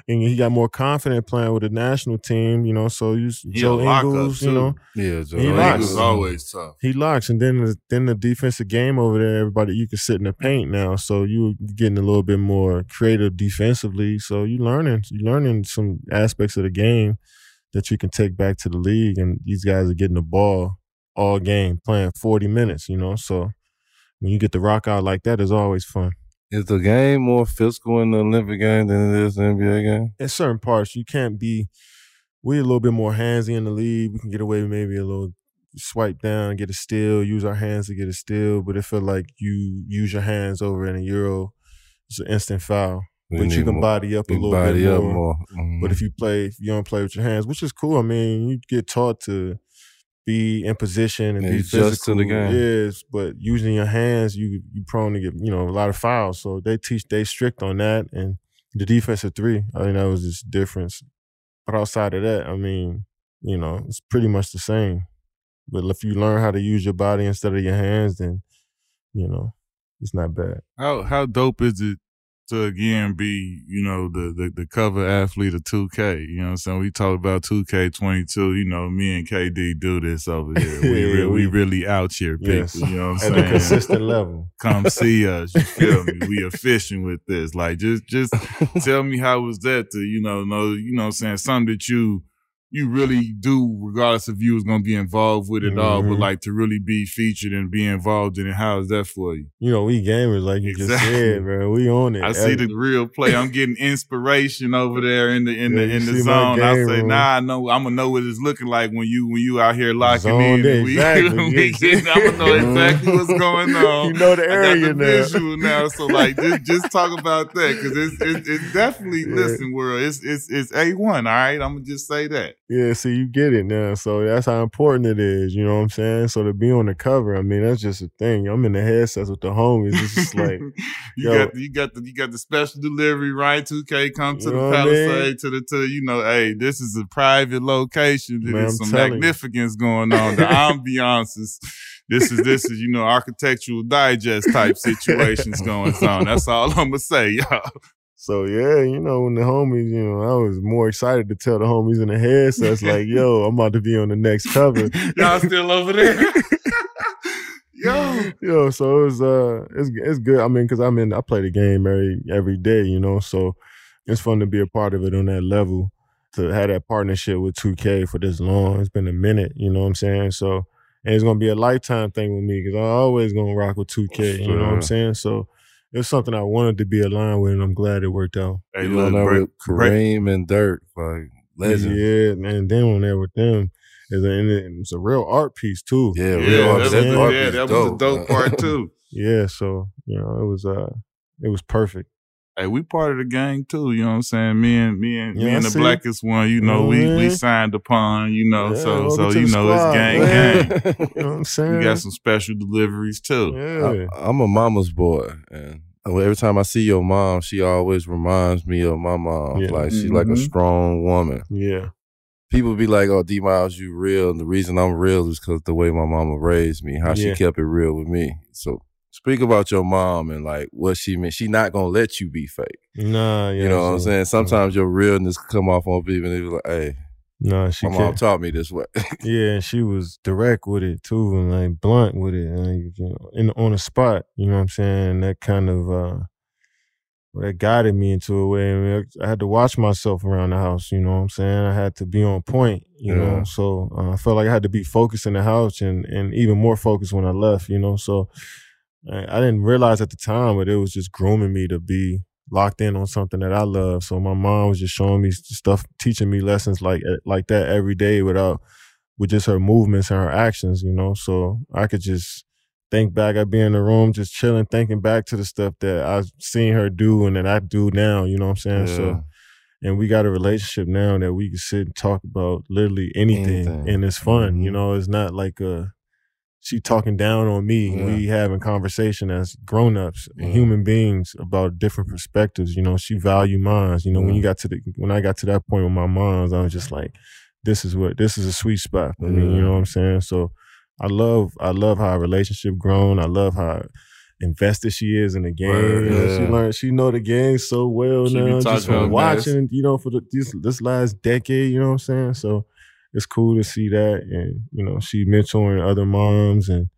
S2: and he got more confident playing with the national team. You know, so you
S3: He
S2: Joe Ingles, you know,
S1: Yeah, Joe.
S2: He
S3: He
S2: locks.
S3: was always tough.
S2: he locks, and then the, then the defensive game over there, everybody you can sit in the paint now, so you're getting a little bit more creative defensively. So you learning, you learning some aspects of the game that you can take back to the league, and these guys are getting the ball all game, playing forty minutes. You know, so when you get the rock out like that, it's always fun.
S1: Is the game more physical in the Olympic game than it is in the NBA game?
S2: in certain parts, you can't be. We're a little bit more handsy in the league. We can get away with maybe a little swipe down, get a steal, use our hands to get a steal. But it feel like you use your hands over in a euro, it's an instant foul. But you can
S1: more-
S2: body up a little bit more.
S1: more. Mhm.
S2: But if you play, if you don't play with your hands, which is cool. I mean, you get taught to be in position and
S1: Yeah,
S2: be
S1: you adjust to
S2: physical.
S1: the game.
S2: Yes, but using your hands, you you prone to get you know a lot of fouls. So they teach they strict on that, and the defense defensive three. I think that was just difference. But outside of that, I mean, you know, it's pretty much the same. But if you learn how to use your body instead of your hands, then you know it's not bad.
S3: How how dope is it to again be, you know, the the, the cover athlete of 2K? You know what I'm saying? We talk about 2K22, you know, me and KD do this over here. *laughs* We,
S2: Yeah,
S3: we
S2: we-
S3: really out here, people.
S2: Yes.
S3: You know what I'm
S2: a
S3: saying?
S2: consistent level. *laughs*
S3: Come see us. You feel me? We efficient with this. Like just just *laughs* tell me how was that to, you know, know, you know what I'm saying, something that you you really do, regardless if you was gonna be involved with it all, but
S2: Mhm.
S3: like to really be featured and be involved in it. How is that for you?
S2: You know, we gamers, like you just
S3: Exactly.
S2: said, bro. We on it.
S3: I see the real play. I'm getting inspiration over there in the in
S2: Yeah,
S3: the in the zone. I say,
S2: room.
S3: nah, I know. I'm gonna know what it's looking like when you when you out here locking
S2: Zoned
S3: in.
S2: in, *laughs*
S3: we,
S2: exactly.
S3: we I'm gonna know exactly what's going *laughs* on.
S2: you know the
S3: I got
S2: area
S3: the
S2: now.
S3: visual now, so like just *laughs* just talk about that because it's, it's it's definitely
S2: Yeah.
S3: listen, world. It's it's it's a one. All right, I'm gonna just say that.
S2: Yeah, see, you get it now. So that's how important it is. You know what I'm saying? So to be on the cover, I mean, that's just a thing. I'm in the headsets with the homies. It's just *laughs* like,
S3: you
S2: yo.
S3: got the, you got the you got the special delivery, right? 2K come to the
S2: what I mean?
S3: Palisade to the to you know, hey, this is a private location. There's some
S2: telling you.
S3: magnificence going on. The ambiance is this is this is you know architectural digest type *laughs* situations going on. That's all I'm gonna say, y'all.
S2: So yeah, you know, when the homies, you know, I was more excited to tell the homies in the headsets, like, yo, *laughs* I'm about to be on the next cover. *laughs*
S3: Y'all still over there? *laughs* Yo.
S2: Yo, so it was uh, it's it's good. I mean, because I'm in, I play the game every every day, you know. So it's fun to be a part of it on that level. To have that partnership with 2K for this long, it's been a minute, you know what I'm saying. So and it's gonna be a lifetime thing with me because I'm always gonna rock with 2K, you know what I'm saying. So it's something I wanted to be aligned with, and I'm glad it worked out.
S3: Hey,
S1: you
S3: look,
S1: know,
S3: break-
S1: with Kareem and Dirk, like legend.
S2: Yeah, man. Then on there with them, is a, and it- it's a real art piece too.
S1: Yeah,
S3: Yeah,
S1: real
S3: that was,
S1: art- that art
S3: yeah,
S1: is
S3: that was a
S1: dope,
S3: dope part *laughs* too.
S2: Yeah, so you know, it was uh, it was perfect.
S3: Hey, we part of the gang too. You know what I'm saying? Me and me and
S2: Yeah,
S3: me and the
S2: see.
S3: blackest one. You know, we we
S2: Mhm.
S3: signed upon. You know,
S2: Yeah,
S3: so so you know
S2: squad,
S3: it's gang
S2: man.
S3: gang. *laughs*
S2: You know what I'm saying?
S3: We got some special deliveries too.
S2: yeah.
S1: I, am a mama's boy, and every time I see your mom, she always reminds me of my mom.
S2: Yeah.
S1: Like she's like a
S3: Mhm.
S1: strong woman.
S2: yeah.
S1: People be like, "Oh, D Miles, you real," and the reason I'm real is because the way my mama raised me, how she kept it real with me. So. Speak about your mom and like what she meant. She not gonna let you be fake.
S2: Nah, yeah.
S1: you know what I'm saying? Sometimes your realness come off on people and they be like, hey,
S2: Nah, she
S1: my mom taught me this way. *laughs*
S2: Yeah, and she was direct with it too, and like blunt with it, and you know, in on the spot. You know what I'm saying? And that kind of uh, well, that guided me into a way. I, mean, I had to watch myself around the house. You know what I'm saying? I had to be on point. You
S1: Yeah.
S2: know, so uh, I felt like I had to be focused in the house, and and even more focused when I left. You know, so I, didn't realize at the time, but it was just grooming me to be locked in on something that I love. So my mom was just showing me stuff, teaching me lessons like eh, like that every day without with just her movements and her actions, you know. So I could just think back. I'd be in the room just chilling, thinking back to the stuff that I've seen her do and that I do now, you know what I'm saying? So and we got a relationship now that we can sit and talk about literally anything,
S1: Anything.
S2: and it's fun. You
S1: Mhm.
S2: know, it's not like a she talking down on me.
S1: Yeah.
S2: We having conversation as grown ups,
S1: Yeah.
S2: human beings about different perspectives. You know, she value mine. You know, when you got to the when I got to that point with my moms, I was just like, this is what this is a sweet spot for me. You know what I'm saying? So I love I love how our relationship grown. I love how invested she is in the game. You She learned she know the game so well
S3: She
S2: now. Just from watching, you know, for the, this this last decade, you know what I'm saying? So it's cool to see that and you know, she mentoring other moms and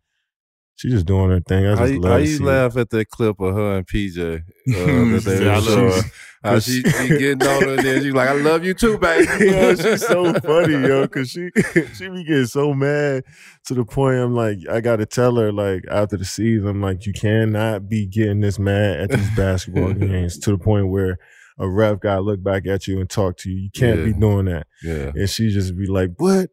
S2: she's just doing her thing. I
S1: How
S2: just
S1: you,
S2: love
S1: how you
S2: see it.
S1: laugh at that clip of her and PJ? Uh, *laughs* that they
S3: Yeah, I love
S1: her. How she, she getting on her and then she's like, I love you too, baby. *laughs*
S2: she's so funny, yo, cause she *laughs* she be getting so mad to the point I'm like, I gotta tell her like after the season, I'm like, you cannot be getting this mad at these basketball games to the point where a ref gotta look back at you and talk to you. You can't be doing that.
S1: Yeah.
S2: And she just be like, What?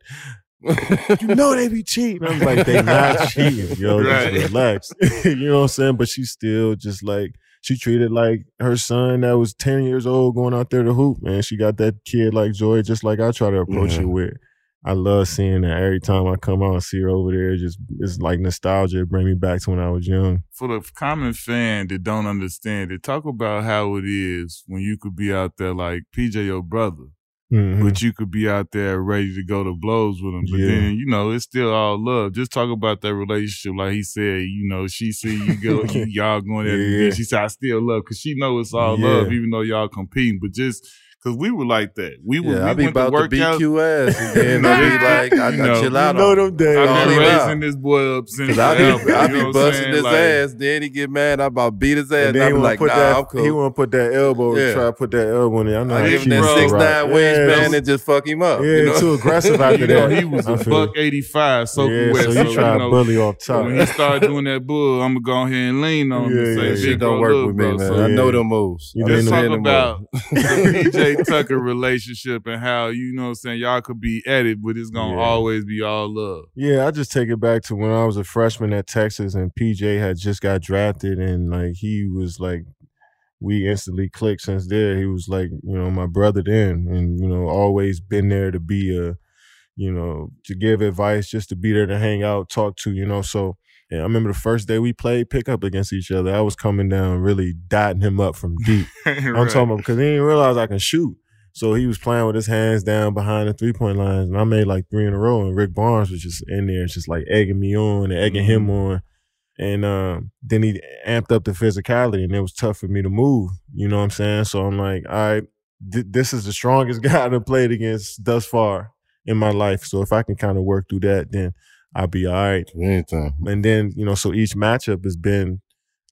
S2: *laughs* You know they be cheating. I'm like, they not *laughs* cheating, yo.
S3: Right.
S2: Just relax. *laughs* you know what I'm saying? But she still just like she treated like her son that was 10 years old going out there to hoop, man. She got that kid like joy, just like I try to approach
S1: Yeah.
S2: it with. I love seeing that every time I come out and see her over there. Just it's like nostalgia. It bring me back to when I was young.
S3: For the common fan that don't understand it, talk about how it is when you could be out there like PJ, your brother,
S2: Mhm.
S3: but you could be out there ready to go to blows with him. But
S2: Yeah.
S3: then, you know, it's still all love. Just talk about that relationship. Like he said, you know, she see you go, *laughs* you, y'all going there.
S2: Yeah.
S3: She said, I still love, cause she know it's all
S2: Yeah.
S3: love, even though y'all competing. But just, cause we were like that. We were,
S1: Yeah,
S3: we
S1: I be
S3: went to
S1: about to
S3: work
S1: beat
S3: out.
S1: you ass. And *laughs* then I be like, I,
S3: You
S1: I
S3: know.
S1: chill out
S2: You know them days.
S3: I've been
S1: him out.
S3: raising this boy up since
S1: Cause I
S3: forever,
S1: be, I
S3: you
S1: be
S3: know
S1: busting
S3: saying?
S1: his
S3: Like,
S1: ass. Then he get mad. I about beat his ass.
S2: And
S1: And
S2: then
S1: I
S2: he
S1: be
S2: want
S1: like,
S2: to put
S1: nah,
S2: that.
S1: I'm cool.
S2: He want to put that elbow.
S1: Yeah.
S2: Try to put that elbow in there. I know.
S1: I
S2: how
S1: give him that
S3: bro.
S1: six
S2: rock.
S1: nine
S2: Yeah,
S1: wingspan and just fuck him up.
S2: Yeah,
S1: you know?
S2: too aggressive after *laughs*
S3: you know,
S2: that.
S3: he was a buck eighty five, soaking wet.
S2: so
S3: So,
S2: you try to bully off
S3: so
S2: top.
S3: when he started doing that *laughs* bull, I'm gonna go ahead and lean on him
S2: Yeah,
S3: and say,
S2: yeah.
S1: Shit don't work with me, man. I know them moves.
S2: You
S1: I
S3: Let's
S2: didn't
S3: talk
S1: understand
S3: about
S1: moves.
S3: PJ Tucker relationship and how you know what I'm saying y'all could be at it, but it's gonna
S2: Yeah.
S3: always be all love.
S2: Yeah, I just take it back to when I was a freshman at Texas and PJ had just got drafted and like he was like we instantly clicked since there. He was like, you know, my brother then and, you know, always been there to be a, you know, to give advice, just to be there to hang out, talk to, you know. So yeah, I remember the first day we played pickup against each other. I was coming down really dotting him up from deep. *laughs* I'm talking about because he didn't realize I can shoot. So he was playing with his hands down behind the three point lines, and I made like three in a row. And Rick Barnes was just in there, just like egging me on and egging him on. And um, then he amped up the physicality, and it was tough for me to move. You know what I'm saying? So I'm like, all right, th- this is the strongest *laughs* guy I've played against thus far in my life. So if I can kind of work through that, then I'll be all right.
S1: Anything.
S2: And then, you know, so each matchup has been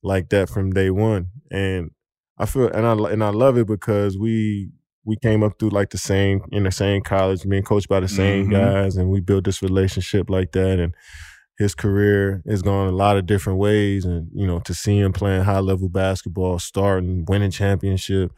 S2: like that from day one. And I feel and I and I love it because we we came up through like the same in the same college, being coached by the same
S3: Mhm.
S2: guys, and we built this relationship like that. And his career has gone a lot of different ways, and you know, to see him playing high level basketball, starting, winning championship,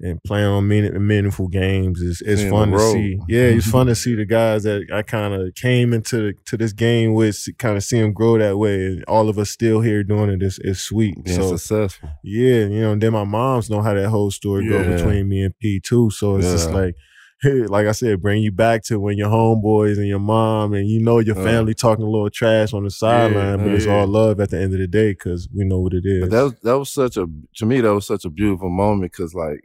S2: and playing on meaning, meaningful games is it's fun to see. Yeah, it's *laughs* fun to see the guys that I kind of came into to this game with, kind of see them grow that way, and all of us still here doing it is is sweet.
S1: Being
S2: so
S1: successful.
S2: yeah, you know, and then my mom's know how that whole story go
S3: Yeah.
S2: between me and P too. So it's just like, like I said, bring you back to when your homeboys and your mom and you know your
S1: Uh.
S2: family talking a little trash on the sideline, but it's
S3: yeah.
S2: all love at the end of the day because we know what it is.
S1: But that was that was such a to me that was such a beautiful moment because like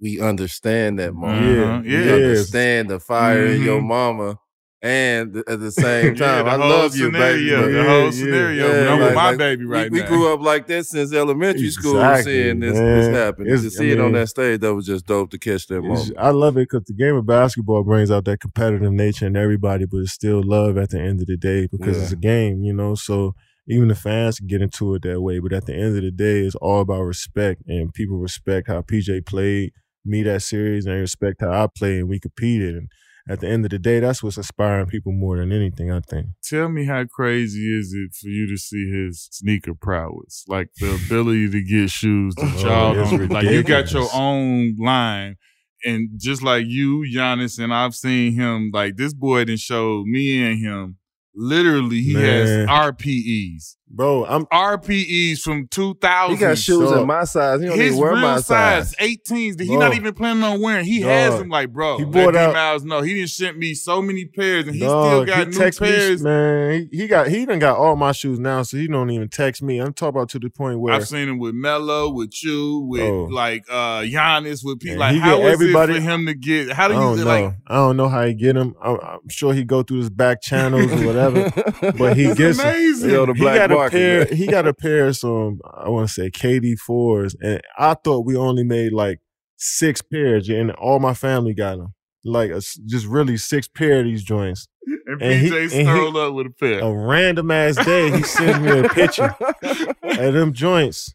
S1: we understand that moment.
S3: Uh-huh.
S1: We
S3: Yeah.
S1: understand the fire in your
S3: Mhm.
S1: mama, and at the *laughs* same
S3: Yeah,
S1: time,
S3: the
S1: I
S3: whole
S1: love you, baby.
S3: scenario,
S1: But-
S3: The
S2: Yeah,
S3: whole
S2: yeah.
S3: scenario.
S1: Yeah,
S3: I'm with
S1: like-
S3: my
S1: like,
S3: baby right
S1: we,
S3: now.
S1: we grew up like that since elementary school,
S2: Exactly,
S1: seeing this,
S2: man.
S1: this happen.
S2: It's-
S1: to
S2: I
S1: see it on that stage, that was just dope to catch that moment.
S2: I love it because the game of basketball brings out that competitive nature in everybody, but it's still love at the end of the day because
S1: Yeah.
S2: it's a game, you know. So even the fans can get into it that way, but at the end of the day, it's all about respect, and people respect how PJ played me that series, and they respect how I played, and we competed. And at the end of the day, that's what's inspiring people more than anything. I think.
S3: Tell me how crazy is it for you to see his sneaker prowess? Like the ability to get shoes that
S2: Oh,
S3: y'all don't like you got your own line. And just like you, Giannis, and I've seen him, like this boy didn't show me and him. Literally, he has
S2: Man.
S3: RPEs.
S2: Bro, I'm
S3: RPEs from 2000.
S1: He got shoes
S2: so-
S1: in my size. He don't
S3: His
S1: even wear
S3: real
S1: my
S3: size,
S1: size.
S3: 18s that he
S2: Bro.
S3: not even planning on wearing. He has them like, bro.
S2: He bought
S3: D
S2: out-
S3: Miles know. He didn't sent me so many pairs and he
S2: Dog,
S3: still got
S2: he
S3: new
S2: text
S3: pairs.
S2: Me, man, he, he got he done got all my shoes now, so he don't even text me. I'm talking about to the point where
S3: I've seen him with Mello, with you, with
S2: Oh.
S3: like uh Giannis, with people. Like,
S2: he
S3: how
S2: everybody-
S3: it for him to get? How
S2: I
S3: do
S2: don't
S3: you
S2: know.
S3: like?
S2: I don't know how he get them. I'm, I'm sure he go through his back channels or whatever. *laughs* But he
S3: It's
S2: gets 'em.
S3: amazing.
S1: Yo, the
S2: he
S1: black
S2: got a pair.
S1: man.
S2: He got a pair of some. I want to say KD fours, and I thought we only made like six pairs, and all my family got them. Like a s just really six pair of these joints.
S3: and
S2: and he-
S3: PJ
S2: and he-
S3: strolled up with a pair.
S2: A random ass day, he sends me a picture *laughs* of them joints,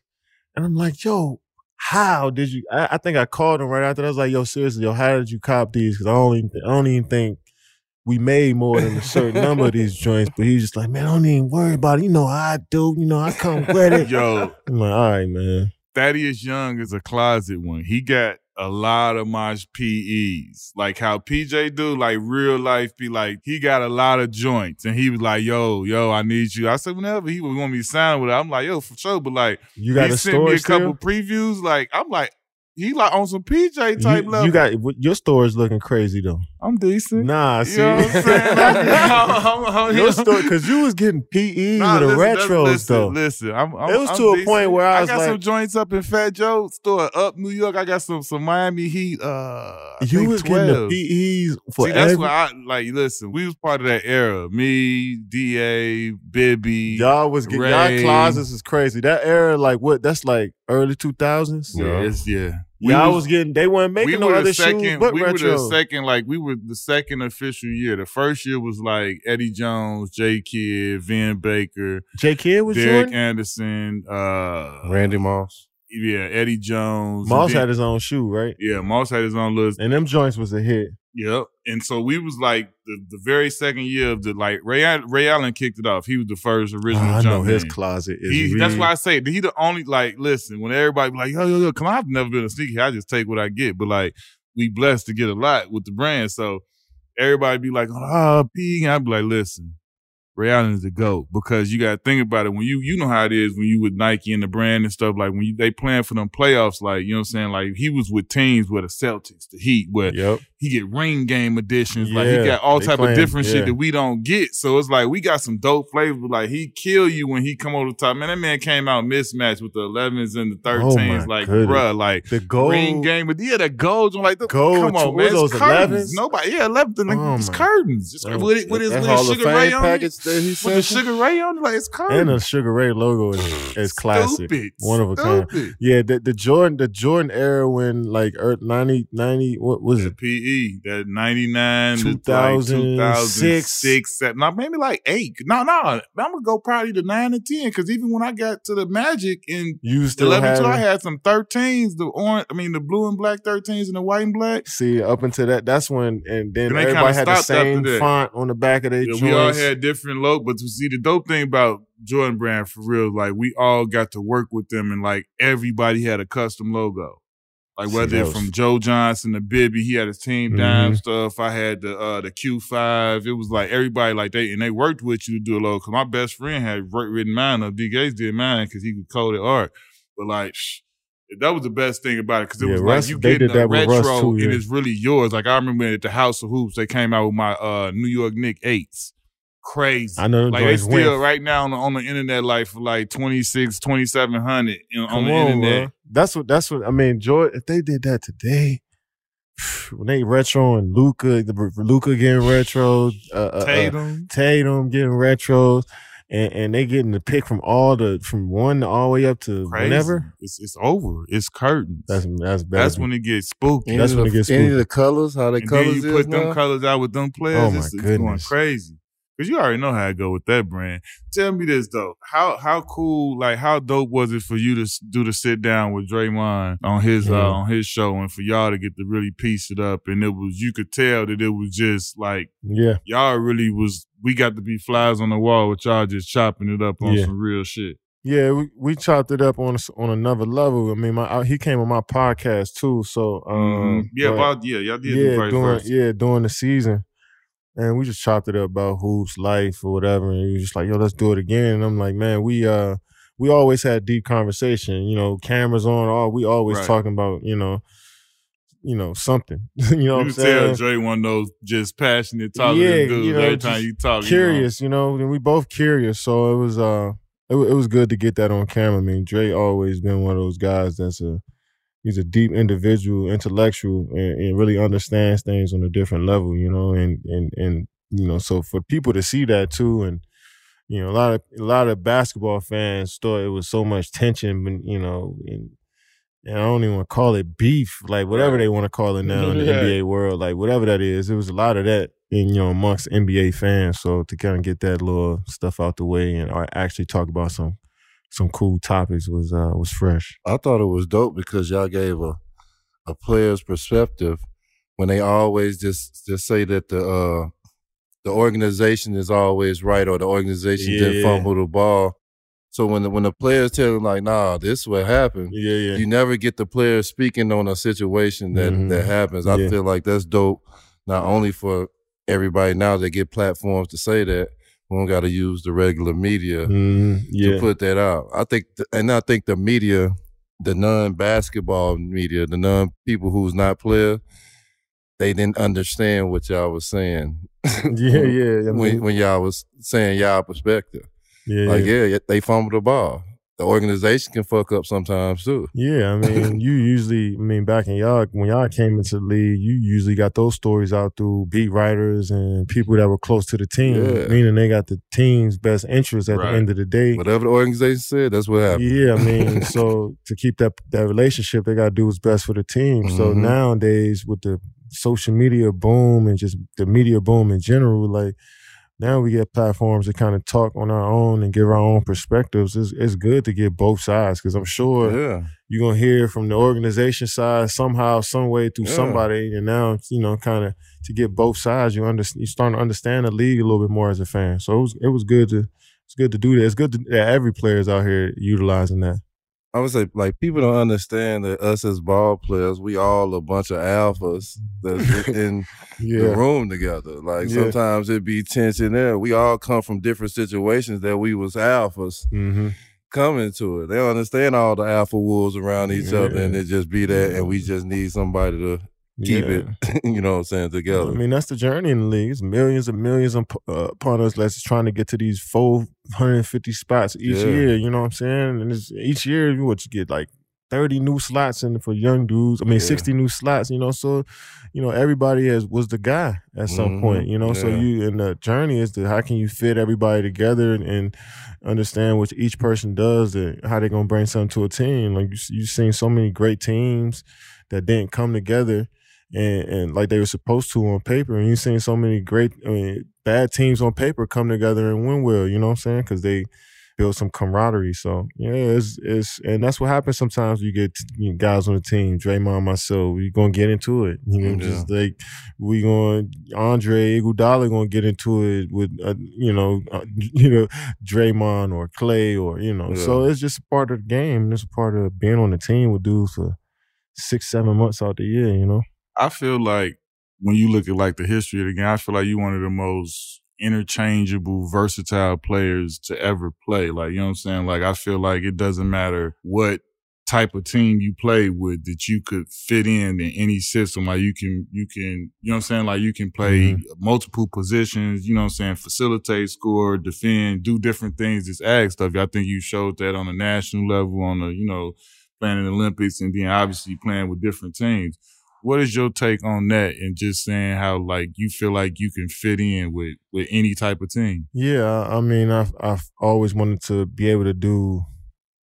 S2: and I'm like, yo. How did you? I, I think I called him right after. that. I was like, "Yo, seriously, yo, how did you cop these? Because I don't, even, I don't even think we made more than a certain *laughs* number of these joints." But he's just like, "Man, I don't even worry about it. You know how I do. You know, I come *laughs* with it."
S3: Yo,
S2: I'm like, "All right, man."
S3: Thaddeus Young is a closet one. He got a lot of my PEs. Like how PJ do, like real life be like, he got a lot of joints. And he was like, yo, yo, I need you. I said, whenever he would want me to sign with it, I'm like, yo, for sure. But like,
S2: You got
S3: he sent me a couple previews. Like, I'm like, he like on some PJ type
S2: You,
S3: level.
S2: you got your store is looking crazy though.
S3: I'm decent.
S2: Nah,
S3: you
S2: see,
S3: know what I'm saying? *laughs* I'm- I'm- I'm-
S2: your store because you was getting PEs
S3: Nah,
S2: with the
S3: listen, that's-
S2: retros
S3: listen,
S2: though.
S3: Listen, I'm, I'm,
S2: It was to a point where I was
S3: got
S2: like-
S3: some joints up in Fat Joe store up New York. I got some some Miami Heat. Uh, I
S2: you was
S3: 12.
S2: getting the PEs for
S3: See, that's
S2: every.
S3: why I like. Listen, we was part of that era. Me, Da, Bibby.
S2: Y'all was getting
S3: Ray.
S2: y'all closets is crazy. That era, like what? That's like early two thousands.
S3: Yeah, yeah. We
S2: Y'all was, getting. They weren't making
S3: we
S2: no
S3: were
S2: other
S3: second.
S2: shoes but
S3: we were the second. Like we were the second official year. The first year was like Eddie Jones, J Kidd, Vin Baker,
S2: J Kidd was
S3: Derek
S2: Jordan.
S3: Anderson. Uh,
S1: Randy Moss.
S3: Yeah, Eddie Jones.
S2: Moss had his own shoe, right?
S3: Yeah, Moss had his own list.
S2: And them joints was a hit.
S3: Yep. And so we was like the, the very second year of the like Ray Ray Allen kicked it off. He was the first original.
S2: Ah, I know his closet is.
S3: He, that's why I say he the only like listen when everybody be like yo yo yo come on I've never been a sneaker I just take what I get but like we blessed to get a lot with the brand so everybody be like oh P and I'd be like listen Ray Allen is the goat because you got to think about it when you you know how it is when you with Nike and the brand and stuff like when you they playing for them playoffs like you know what I'm saying like he was with teams where the Celtics the Heat where
S2: Yep.
S3: he get ring game editions. like he got all type
S2: playing-
S3: of different
S2: yeah.
S3: shit that we don't get. So it's like we got some dope flavors. But like he kill you when he come over the top. Man, that man came out mismatched with the 11s and the 13s.
S2: Oh
S3: like,
S2: goodness.
S3: bruh, like
S2: The gold.
S3: ring game. But yeah, the golds. I'm like, the,
S2: Gold,
S3: come on, man. It's
S2: those,
S3: curtains.
S2: 11s?
S3: Nobody, yeah, 11. Like,
S2: Oh
S3: it's curtains. Just
S2: Oh,
S3: with it, with his, with his sugar ray on
S1: package that he
S3: With the? Sugar Ray on like it's crazy.
S2: and the Sugar Ray logo is, *sighs* is classic.
S3: Stupid.
S2: One of a kind. Yeah, the, the Jordan the Jordan era when like er, 90, 90 what was
S3: That
S2: it?
S3: PE, that 99 to like
S2: 2006.
S3: 2006, seven, no, maybe like eight. No, no, I'm gonna go probably to nine and 10 because even when I got to the Magic in
S2: You still
S3: 11
S2: have
S3: two, I had some 13s, the orange, I mean, the blue and black 13s and the white and black.
S2: see up until that. That's when and then
S3: Then they
S2: everybody had the same font on the back of their
S3: Yeah,
S2: joints.
S3: we all had different look, but to see the dope thing about Jordan Brand for real, like we all got to work with them and like everybody had a custom logo. Like whether it's from Joe Johnson to Bibby, he had his team dime
S2: Mhm.
S3: stuff. I had the uh the Q five. It was like everybody like they and they worked with you to do a logo. Cause my best friend had writ- written mine up. D Gates did mine because he could code it art. But like shh, that was the best thing about it because it
S2: Yeah,
S3: was
S2: Russ-
S3: like you getting a
S2: that
S3: retro
S2: too,
S3: and it's really yours. Like I remember at the House of Hoops, they came out with my uh New York Knick eights. Crazy.
S2: I know
S3: Like they still
S2: went.
S3: right now on the, on the internet, like for like 26, 2700 you know, on
S2: Come
S3: the
S2: on,
S3: internet.
S2: bro. That's what. That's what. I mean, Jordan. If they did that today, *sighs* when they retro and Luka, the Luka getting retro, uh, uh, uh,
S3: Tatum.
S2: Tatum getting retros, and, and they getting the pick from all the from one all the way up to
S3: Crazy.
S2: whenever.
S3: It's it's over. It's curtains.
S2: That's
S3: That's,
S2: that's
S3: when it gets spooky.
S1: Any
S2: That's when
S1: the,
S2: it gets
S1: any of the colors, how they
S3: and
S1: colors
S3: then you put
S1: is
S3: them
S1: now?
S3: colors out with them players.
S2: Oh, my
S3: it's, it's going
S2: goodness.
S3: crazy. Cause you already know how I go with that brand. Tell me this though, how how cool, like how dope was it for you to do the sit down with Draymond on his uh, on his show, and for y'all to get to really piece it up, and it was you could tell that it was just like
S2: yeah,
S3: y'all really was. We got to be flies on the wall with y'all just chopping it up on
S2: Yeah.
S3: some real shit.
S2: yeah. We, we chopped it up on on another level. I mean, my I, he came on my podcast too. So um,
S3: Mhm. yeah,
S2: but-
S3: about yeah, y'all did
S2: yeah, during yeah during the season, and we just chopped it up about hoops, life, or whatever. And he was just like, "Yo, let's do it again." And I'm like, "Man, we uh we always had deep conversation. You know, cameras on. All we always
S3: Right.
S2: talking about. You know, you know something. *laughs* you know
S3: You
S2: what I'm
S3: can tell
S2: saying?
S3: Dre one of those just passionate talking
S2: Yeah,
S3: dudes
S2: you know,
S3: every time you talk. you know.
S2: Curious, you know, and we both curious. So it was uh it, it was good to get that on camera. I mean, Dre always been one of those guys that's a he's a deep individual, intellectual, and, and really understands things on a different level, you know, and and and you know, so for people to see that too, and you know, a lot of a lot of basketball fans thought it was so much tension, but you know, and and I don't even want to call it beef, like whatever they want to call it now in the *laughs*
S3: Yeah.
S2: NBA world, like whatever that is. It was a lot of that in you know amongst NBA fans. So to kind of get that little stuff out the way and or actually talk about some some cool topics was uh was fresh.
S1: I thought it was dope because y'all gave a a player's perspective when they always just just say that the uh the organization is always right or the organization didn't
S2: Yeah.
S1: fumble the ball. So when the when the players tell them like, nah, this is what happened,
S2: Yeah, yeah.
S1: you never get the players speaking on a situation that
S2: Mhm.
S1: that happens. I
S2: Yeah.
S1: feel like that's dope, not only for everybody now they get platforms to say that. We don't got to use the regular media
S2: Mhm, yeah.
S1: to put that out. I think, th- and I think the media, the non-basketball media, the non people who's not player, they didn't understand what y'all was saying. *laughs*
S2: yeah, yeah. I
S1: when when y'all was saying y'all perspective,
S2: yeah,
S1: like
S2: yeah.
S1: yeah, they fumbled the ball. The organization can fuck up sometimes too.
S2: Yeah, I mean, *laughs* you usually, I mean, back in y'all, when y'all came into the league, you usually got those stories out through beat writers and people that were close to the team,
S1: Yeah.
S2: meaning they got the team's best interest at
S3: Right.
S2: the end of the day.
S1: Whatever the organization said, that's what happened.
S2: Yeah, I mean, *laughs* so to keep that that relationship, they gotta do what's best for the team. So
S1: Mhm.
S2: nowadays, with the social media boom and just the media boom in general, like now we get platforms to kind of talk on our own and give our own perspectives. It's, it's good to get both sides because I'm sure
S1: Yeah,
S2: you're gonna hear from the organization side somehow, some way through
S1: Yeah.
S2: somebody, and now you know, kind of to get both sides, you under you starting to understand the league a little bit more as a fan. So it was it was good to it's good to do that. It's good to, that every player's out here utilizing that.
S1: I would say like people don't understand that us as ball players, we all a bunch of alphas that's in *laughs* the room together. Like
S2: Yeah.
S1: sometimes it be tension there. We all come from different situations that we was alphas
S2: mm-hmm.
S1: coming to it. They don't understand all the alpha wolves around each other and
S2: Yeah.
S1: it just be that and we just need somebody to keep it, *laughs* you know what I'm saying, together.
S2: I mean, that's the journey in the league. It's millions and millions of, uh, upon us that's trying to get to these 450 spots each
S1: Yeah.
S2: year. You know what I'm saying? And it's, each year, you what you get like 30 new slots and for young dudes. I mean,
S1: Yeah.
S2: 60 new slots, you know. So, you know, everybody has was the guy at some
S1: Mhm.
S2: point, you know. So you and the journey is to how can you fit everybody together and, and understand what each person does and how they're gonna bring something to a team. Like you you've seen so many great teams that didn't come together and, and like they were supposed to on paper. And you've seen so many great, I mean, bad teams on paper come together and win well. You know what I'm saying? Because they build some camaraderie. So yeah, it's it's and that's what happens sometimes. You get you know, guys on the team, Draymond, myself. We gonna get into it. You know,
S1: Yeah.
S2: just like we going Andre Iguodala gonna get into it with uh, you know uh, *laughs* you know Draymond or Clay or you know. So it's just a part of the game. It's a part of being on the team with dudes for six seven months out the year. You know.
S3: I feel like when you look at like the history of the game, I feel like you're one of the most interchangeable, versatile players to ever play. Like, you know what I'm saying? Like, I feel like it doesn't matter what type of team you play with that you could fit in in any system. Like you can, you can, you know what I'm saying? Like you can play mm-hmm. multiple positions, you know what I'm saying? Facilitate, score, defend, do different things. Just ag stuff. I think you showed that on the national level, on the, you know, playing in the Olympics and then obviously playing with different teams. What is your take on that and just saying how like you feel like you can fit in with with any type of team?
S2: Yeah, I mean, I've I've always wanted to be able to do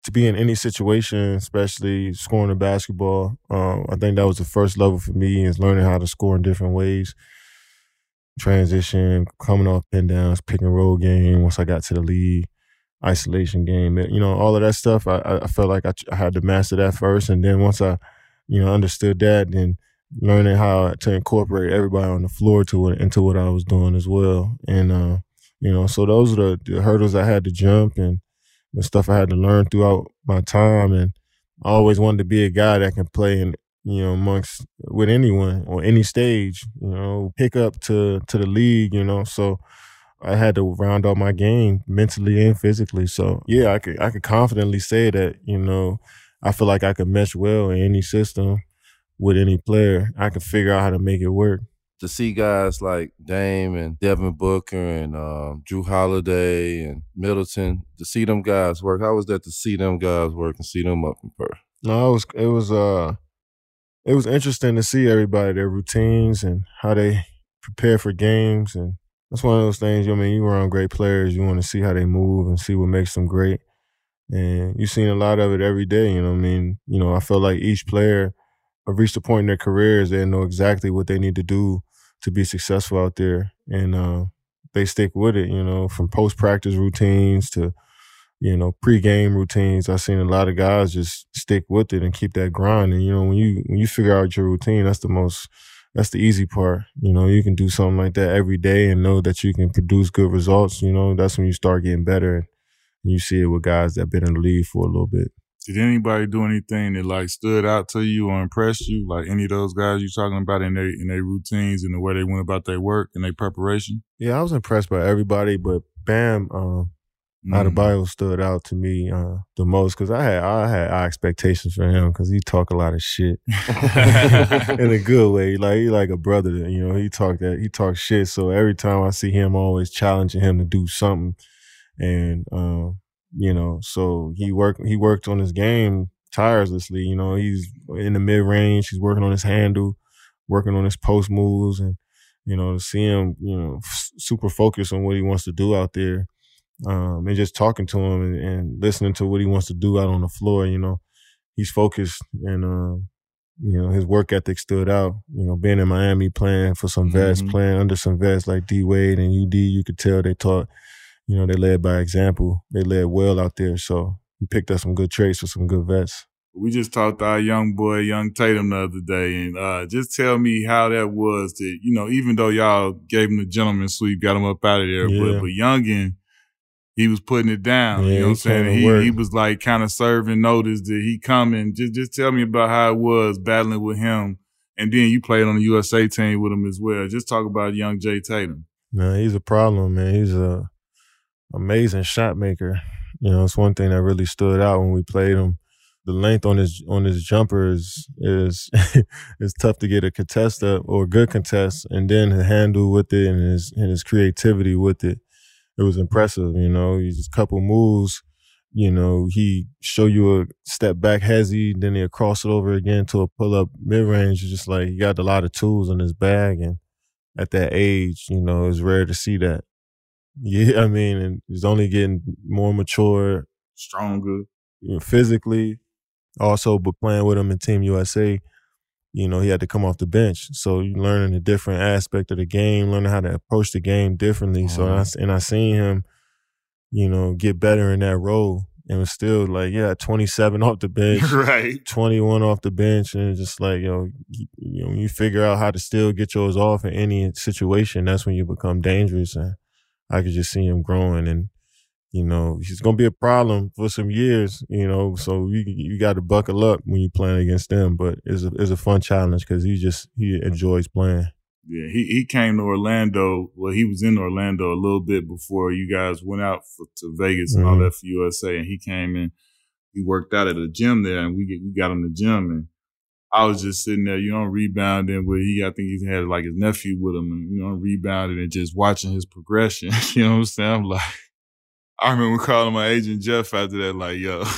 S2: to be in any situation, especially scoring the basketball. Um, I think that was the first level for me is learning how to score in different ways. Transition, coming off pin downs, pick and roll game. Once I got to the league, isolation game, you know, all of that stuff. I I- I felt like I, I had to master that first, and then once I, you know, understood that, then learning how to incorporate everybody on the floor to it into what I was doing as well, and. uh you know, so those are the, the hurdles I had to jump and the stuff I had to learn throughout my time. And I always wanted to be a guy that can play in, you know, amongst with anyone or any stage, you know, pick up to to the league, you know. So I had to round out my game mentally and physically. So yeah, I could I could confidently say that, you know, I feel like I could mesh well in any system with any player. I could figure out how to make it work.
S1: to see guys like Dame and Devin Booker and um, Jrue Holiday and Middleton, to see them guys work. How was that to see them guys work and see them up in Perth?
S2: No, it was it was uh it was interesting to see everybody their routines and how they prepare for games and that's one of those things. You know, I mean, you around great players, you want to see how they move and see what makes them great. And you've seen a lot of it every day. You know, I mean, you know, I feel like each player have reached a point in their careers they know exactly what they need to do to be successful out there, and uh, they stick with it. You know, from post practice routines to you know pre-game routines. I've seen a lot of guys just stick with it and keep that grind. And you know, when you when you figure out your routine, that's the most that's the easy part. You know, you can do something like that every day and know that you can produce good results. You know, that's when you start getting better. And you see it with guys that been in the league for a little bit.
S3: Did anybody do anything that like stood out to you or impressed you? Like any of those guys you talking about in their in their routines and the way they went about their work and their preparation?
S2: Yeah, I was impressed by everybody, but Bam um,
S3: Mm.
S2: Adebayo stood out to me uh, the most because I had I had high expectations for him because he talk a lot of shit *laughs* in a good way. Like he like a brother, you know. He talk that he talk shit. So every time I see him, I'm always challenging him to do something, and um, you know, so he worked he worked on his game tirelessly. You know, he's in the mid range. He's working on his handle, working on his post moves, and you know, to see him, you know, f- super focused on what he wants to do out there um, and just talking to him and, and listening to what he wants to do out on the floor. You know, he's focused and um, you know his work ethic stood out. You know, being in Miami playing for some vets,
S3: Mhm.
S2: playing under some vets like D Wade and UD, you could tell they taught. You know, they led by example. They led well out there. So he picked up some good traits with some good vets.
S3: We just talked to our young boy, young Tatum, the other day, and uh, just tell me how that was. That you know, even though y'all gave him the gentleman sweep, got him up out of there,
S2: Yeah.
S3: but but Youngin, he was putting it down.
S2: Yeah,
S3: you know what I'm saying? He he was like kind of serving notice that he coming. Just just tell me about how it was battling with him, and then you played on the USA team with him as well. Just talk about young Jay Tatum.
S2: No, he's a problem, man. He's a amazing shot maker. You know, it's one thing that really stood out when we played him. The length on his on his jumper is is *laughs* is tough to get a contest up or a good contest, and then the handle with it and his and his creativity with it. It was impressive. You know, he's a couple moves You know, he show you a step back hezzy, then he'll cross it over again to a pull up mid range. Just like he got a lot of tools in his bag, and at that age, you know, it's rare to see that. Yeah, I mean, and he's only getting more mature,
S3: Stronger.
S2: you know, physically. Also, but playing with him in Team USA, you know, he had to come off the bench. So you're learning a different aspect of the game, learning how to approach the game differently. So and I, mm-hmm. and I seen him, you know, get better in that role, and was still like, yeah, twenty seven *laughs* off the *laughs* bench.
S3: right.
S2: 21 off the bench and just like, you know, you, you know, you figure out how to still get yours off in any situation, that's when you become dangerous. And I could just see him growing and, you know, he's going to be a problem for some years, you know, so you, you got to buckle up when you're playing against them, but it's a, it's a fun challenge because he just, he enjoys playing.
S3: Yeah, he, he came to Orlando. Well, he was in Orlando a little bit before you guys went out for, to Vegas and all
S2: Mhm.
S3: that for USA. And he came in, he worked out at a gym there, and we get, we got him the gym. And I was just sitting there, you know, rebounding. But he, I think he had like his nephew with him, and you know, rebounding and just watching his progression. *laughs* you know what I'm saying? I'm like, I remember calling my agent Jeff after that, like, yo. *laughs*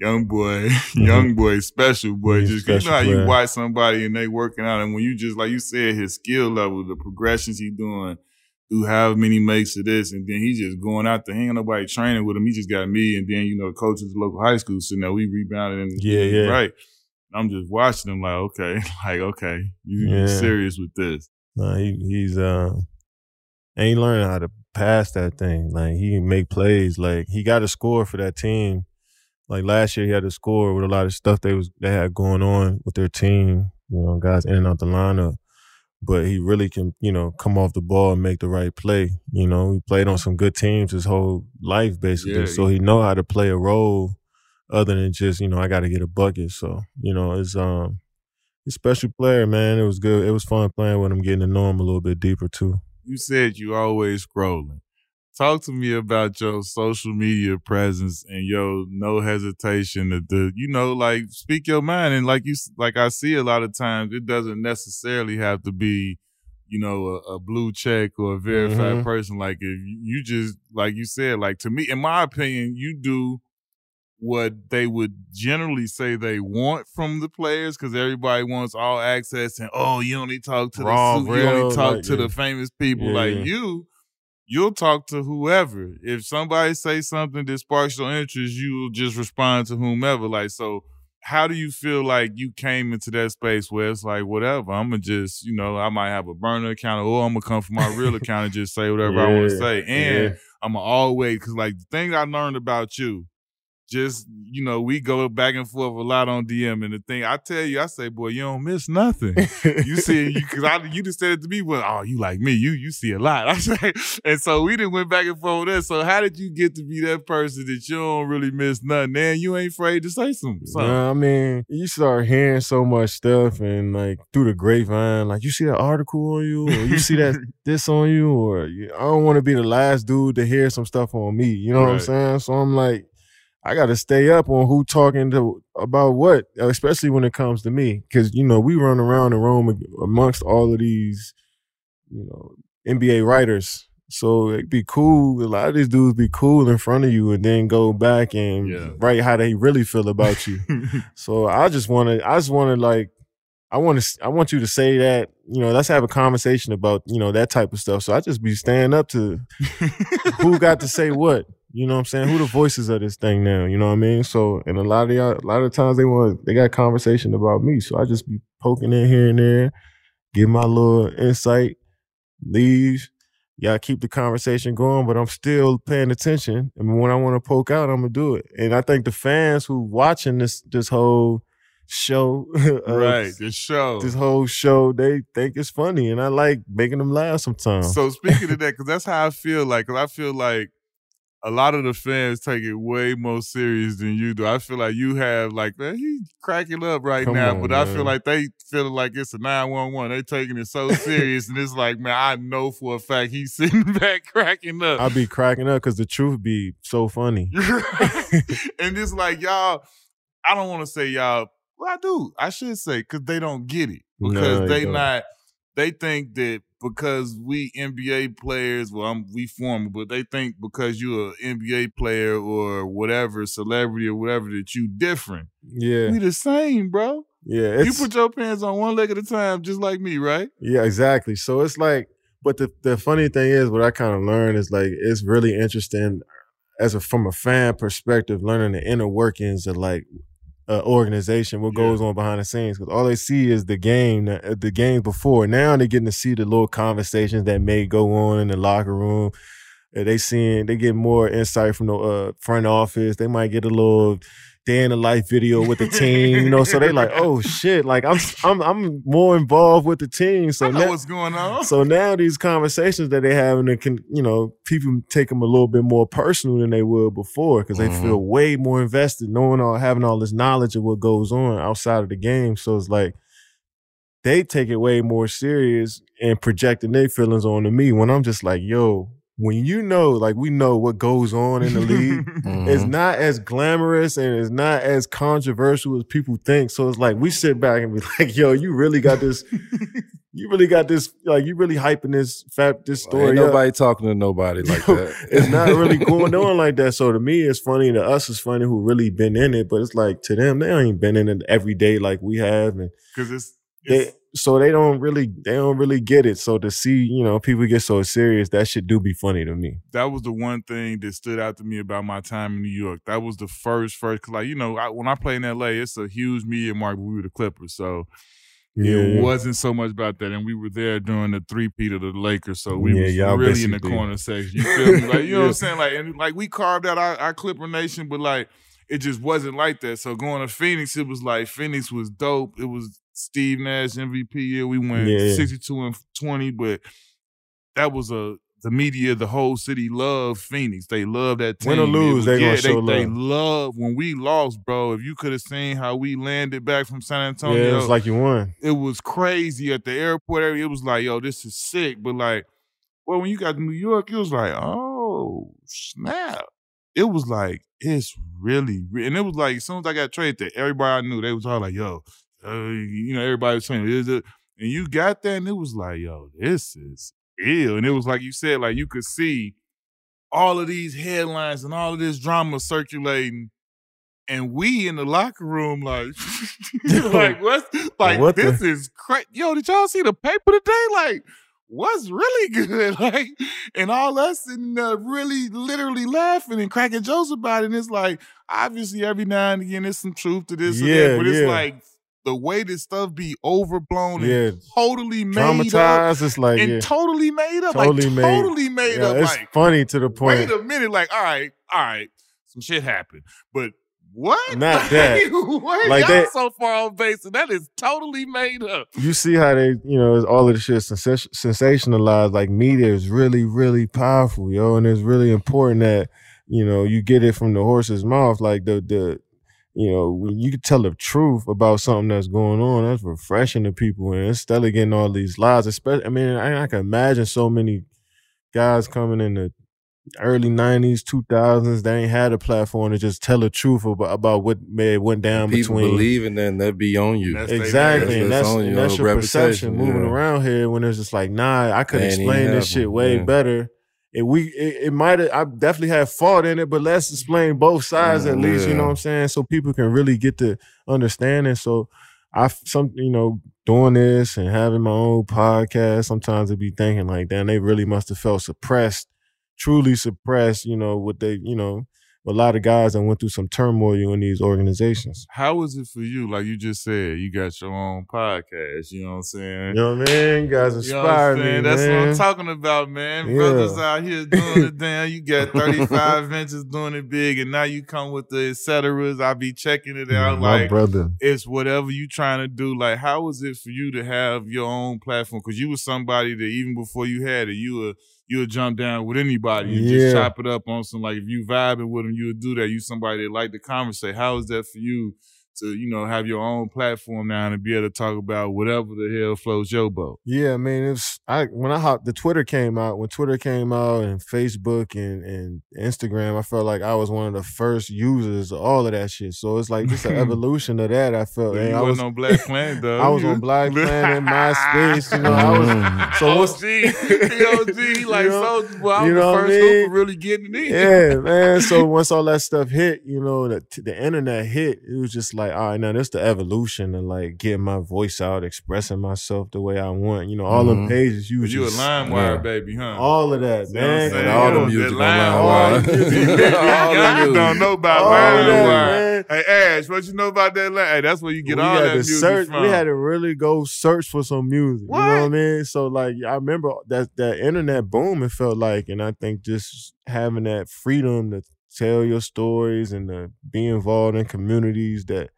S3: Young boy, *laughs* mm-hmm. young boy, special boy.
S2: He's
S3: Just 'cause you know how
S2: special
S3: you watch somebody and they working out, and when you just like you said, his skill level, the progressions he doing, through how many makes of this, and then he just going out there. He ain't nobody training with him. He just got me, and then you know, the coach at the local high school, so now we rebounded and
S2: Yeah, yeah.
S3: right. I'm just watching him like, okay, *laughs* like okay, you
S2: Yeah.
S3: serious with this?
S2: Nah, he, he's, uh, and he learning how to pass that thing. Like he can make plays. Like he got a score for that team. Like last year, he had a score with a lot of stuff they was they had going on with their team. You know, guys in and out the lineup. But he really can, you know, come off the ball and make the right play. You know, he played on some good teams his whole life basically,
S3: Yeah,
S2: so he know how to play a role other than just you know I got to get a bucket. So you know, it's um, special player, man. It was good. It was fun playing with him, getting to know him a little bit deeper too.
S3: You said you always scrolling. Talk to me about your social media presence and your no hesitation to do, you know, like speak your mind. And like you, like I see a lot of times, it doesn't necessarily have to be, you know, a, a blue check or a verified
S2: Mhm.
S3: person. Like if you just, like you said, like to me, in my opinion, you do what they would generally say they want from the players because everybody wants all access and oh you only talk to the suit, you only talk
S2: like,
S3: to
S2: yeah.
S3: the famous people
S2: Yeah,
S3: like
S2: yeah.
S3: you you'll talk to whoever if somebody say something that sparks your interest you'll just respond to whomever like so how do you feel like you came into that space where it's like whatever i'm gonna just you know i might have a burner account or i'm gonna come from my real account and just say whatever i want to say and. I'm to always because like the thing I learned about you, just you know, we go back and forth a lot on DM, and the thing I tell you, I say, boy, you don't miss nothing. you see, you because I you just said it to me, well, oh, you like me, you you see a lot. *laughs* I say, and so we didn't went back and forth with that. So how did you get to be that person that you don't really miss nothing, and you ain't afraid to say some something?
S2: Nah, I mean, you start hearing so much stuff and like through the grapevine, like you see that article on you, or you see that *laughs* this on you, or I don't want to be the last dude to hear some stuff on me. You know what I'm saying? So I'm like, I got to stay up on who talking to about what, especially when it comes to me, because you know we run around and roam amongst all of these, you know, NBA writers. So it'd be cool. A lot of these dudes be cool in front of you, and then go back and
S3: Yeah.
S2: write how they really feel about you. *laughs* So I just want to, I just want to like, I want to, I want you to say that, you know, let's have a conversation about, you know, that type of stuff. So I just be standing up to *laughs* who got to say what, you know what I'm saying? Who the voices of this thing now, you know what I mean? So, and a lot of y'all, a lot of times they want, they got conversation about me. So I just be poking in here and there, give my little insight, leave. Y'all keep the conversation going, but I'm still paying attention. And when I want to poke out, I'm gonna do it. And I think the fans who watching this this whole show, *laughs* uh,
S3: right, the show.
S2: this whole show, they think it's funny, and I like making them laugh sometimes.
S3: So speaking of that, because that's how I feel like, because I feel like a lot of the fans take it way more serious than you do. I feel like you have like, man, he cracking up right
S2: Come
S3: now,
S2: on,
S3: but I feel like they feel like it's a nine one one. They taking it so serious, and it's like, man, I know for a fact he's *laughs* sitting back cracking up.
S2: I be cracking up because the truth be so funny. *laughs* *laughs*
S3: and it's like y'all. I don't want to say y'all. Well, I do. I should say because they don't get it because
S2: No,
S3: they
S2: don't.
S3: not. They think that because we NBA players, well, I'm, we former, but they think because you're an NBA player or whatever, celebrity or whatever, that you different.
S2: Yeah,
S3: We the same, bro.
S2: yeah.
S3: You put your pants on one leg at a time, just like me, right?
S2: Yeah, exactly. So it's like, but the the funny thing is, what I kind of learned is like it's really interesting as a from a fan perspective, learning the inner workings of like uh, organization, what
S3: Yeah.
S2: goes on behind the scenes, because all they see is the game, uh, the game before. Now they're getting to see the little conversations that may go on in the locker room. Uh, They seeing they get more insight from the uh, front office. They might get a little day in the life video with the *laughs* team, you know. So they like, oh shit, like I'm I'm I'm more involved with the team. So
S3: I know
S2: now,
S3: what's going on.
S2: so now these conversations that they have, and they can, you know, people take them a little bit more personal than they would before because they
S1: Mhm.
S2: feel way more invested, knowing all, having all this knowledge of what goes on outside of the game. So it's like they take it way more serious and projecting their feelings onto me when I'm just like, yo, when you know, like we know what goes on in the league. *laughs* It's
S1: Mhm.
S2: not as glamorous and it's not as controversial as people think. So it's like we sit back and be *laughs* like, "Yo, you really got this. *laughs* you really got this. Like you really hyping this fat this story
S1: Ain't
S2: up.
S1: nobody talking to nobody like that.
S2: it's not really going on like that. So to me, it's funny. To us, it's funny who really been in it. But it's like to them, they ain't been in it every day like we have, and
S3: Because it's,
S2: they
S3: it's
S2: so they don't really they don't really get it. So to see you know people get so serious, that shit do be funny to me.
S3: that was the one thing that stood out to me about my time in New York. That was the first, first, cause like you know, I, when I play in LA, it's a huge media market. We were the Clippers, so it wasn't so much about that. And we were there during the three peat of the Lakers, so we
S2: Yeah,
S3: was really in the corner section. You feel me? Like you know what I'm *laughs* saying? Like and like we carved out our, our Clipper Nation, but like it just wasn't like that. So going to Phoenix, it was like Phoenix was dope. It was Steve Nash MVP year. We went
S2: Yeah.
S3: 62 and 20, but that was a the media, the whole city loved Phoenix. They loved that team.
S2: Win or lose,
S3: was-
S2: they gonna
S3: yeah,
S2: show
S3: they, they
S2: love.
S3: love when we lost, bro. If you could have seen how we landed back from San Antonio,
S2: yeah, it's like you won.
S3: it was crazy at the airport area. It was like, yo, this is sick. But like, well, when you got to New York, it was like, oh snap. It was like it's really, re- and it was like as soon as I got traded everybody I knew they was all like, yo, uh, you know, everybody was saying, is it? And you got that, and it was like, yo, this is ill. And it was like you said, like you could see all of these headlines and all of this drama circulating. And we in the locker room, like, *laughs* *laughs* like what's like
S2: What the-
S3: this is crazy. Yo, did y'all see the paper today? Like, what's really *laughs* good? Like, and all us sitting there really literally laughing and cracking jokes about it. And it's like, obviously, every now and again, there's some truth to this and
S2: Yeah,
S3: that, but it's
S2: yeah.
S3: like the way this stuff be overblown
S2: Yeah.
S3: and totally made up
S2: It's like
S3: and
S2: yeah,
S3: totally made up.
S2: Totally
S3: like
S2: made-
S3: totally made
S2: yeah,
S3: up.
S2: it's
S3: Like,
S2: funny to the point.
S3: wait a minute, like, all right, all right, some shit happened. But what?
S2: Not *laughs* that. *laughs*
S3: Wait,
S2: Like
S3: y'all
S2: that-
S3: so far on base, and that is totally made up.
S2: you see how they, you know, all of the shit sensationalized. Like media is really, really powerful, yo, and it's really important that you know you get it from the horse's mouth. Like the the, you know, when you can tell the truth about something that's going on. That's refreshing to people, and instead of getting all these lies, especially, I mean, I, I can imagine so many guys coming in the early 90s 2000s they ain't had a platform to just tell the truth about, about what may went down
S1: People
S2: between
S1: believing that and that be on you.
S3: That's- they-
S2: Exactly, and
S1: that's
S2: that's, and
S1: your
S2: that's your perception
S1: reputation,
S2: moving
S1: yeah.
S2: around here. When it's just like, nah, I could explain this shit way
S1: yeah.
S2: better. It we it, it might have I definitely have fault in it, but let's explain both sides at
S1: Mm,
S2: least. You know what I'm saying? So people can really get to understanding. So I some you know doing this and having my own podcast. Sometimes I'd be thinking like, damn, they really must have felt suppressed, truly suppressed. You know, what they you know. A lot of guys that went through some turmoil in these organizations.
S3: How was it for you? Like you just said, you got your own podcast. You know what I'm saying?
S2: You know what I mean? You guys
S3: You know
S2: me.
S3: That's
S2: man.
S3: what I'm talking about, man.
S2: Yeah.
S3: Brothers out here doing it *laughs* damn. You got 35 inches doing it big, and now you come with the et ceteras. I be checking it out.
S2: My
S3: like
S2: brother.
S3: it's whatever you trying to do. Like, how was it for you to have your own platform? Because you were somebody that even before you had it, you were you would jump down with anybody and
S2: Yeah.
S3: just chop it up on some like if you vibing with them, you would do that. You somebody that like to conversate. How is that for you to you know have your own platform now and be able to talk about whatever the hell floats your boat.
S2: Yeah, I mean, it's I when I hopped the Twitter came out when Twitter came out and Facebook and and Instagram, I felt like I was one of the first users of all of that shit. So it's like just an *laughs* evolution of that. I felt.
S3: You
S2: I
S3: wasn't
S2: was
S3: on Black Planet though. *laughs*
S2: I was on Black *laughs* Planet, MySpace. You know, I was. So what's
S3: OG, OG, like
S2: You know-
S3: Boy. I was
S2: you know
S3: the
S2: what I
S3: first
S2: mean?
S3: hooper really getting it in.
S2: yeah, man. So once all that stuff hit, you know, the, the internet hit, it was just like, all right, now this the evolution of like getting my voice out, expressing myself the way I want. You know, all the
S1: Mhm.
S2: pages you was
S3: you a
S2: just
S3: LimeWire
S1: yeah.
S3: baby, huh?
S2: all of that,
S3: See
S2: man.
S3: saying?
S1: And all the music on
S3: line-
S1: LimeWire. *laughs*
S2: all the music.
S3: Y'all don't know about
S2: All that,
S3: LimeWire.
S2: man.
S3: Hey Ash, what you know about that line? Hey, that's where you get
S2: we
S3: all
S2: had
S3: that
S2: to
S3: music
S2: search.
S3: from.
S2: We had to really go search for some music. You know what I mean? So like, I remember that that internet boom. It felt like, and I think just having that freedom to tell your stories and to be involved in communities that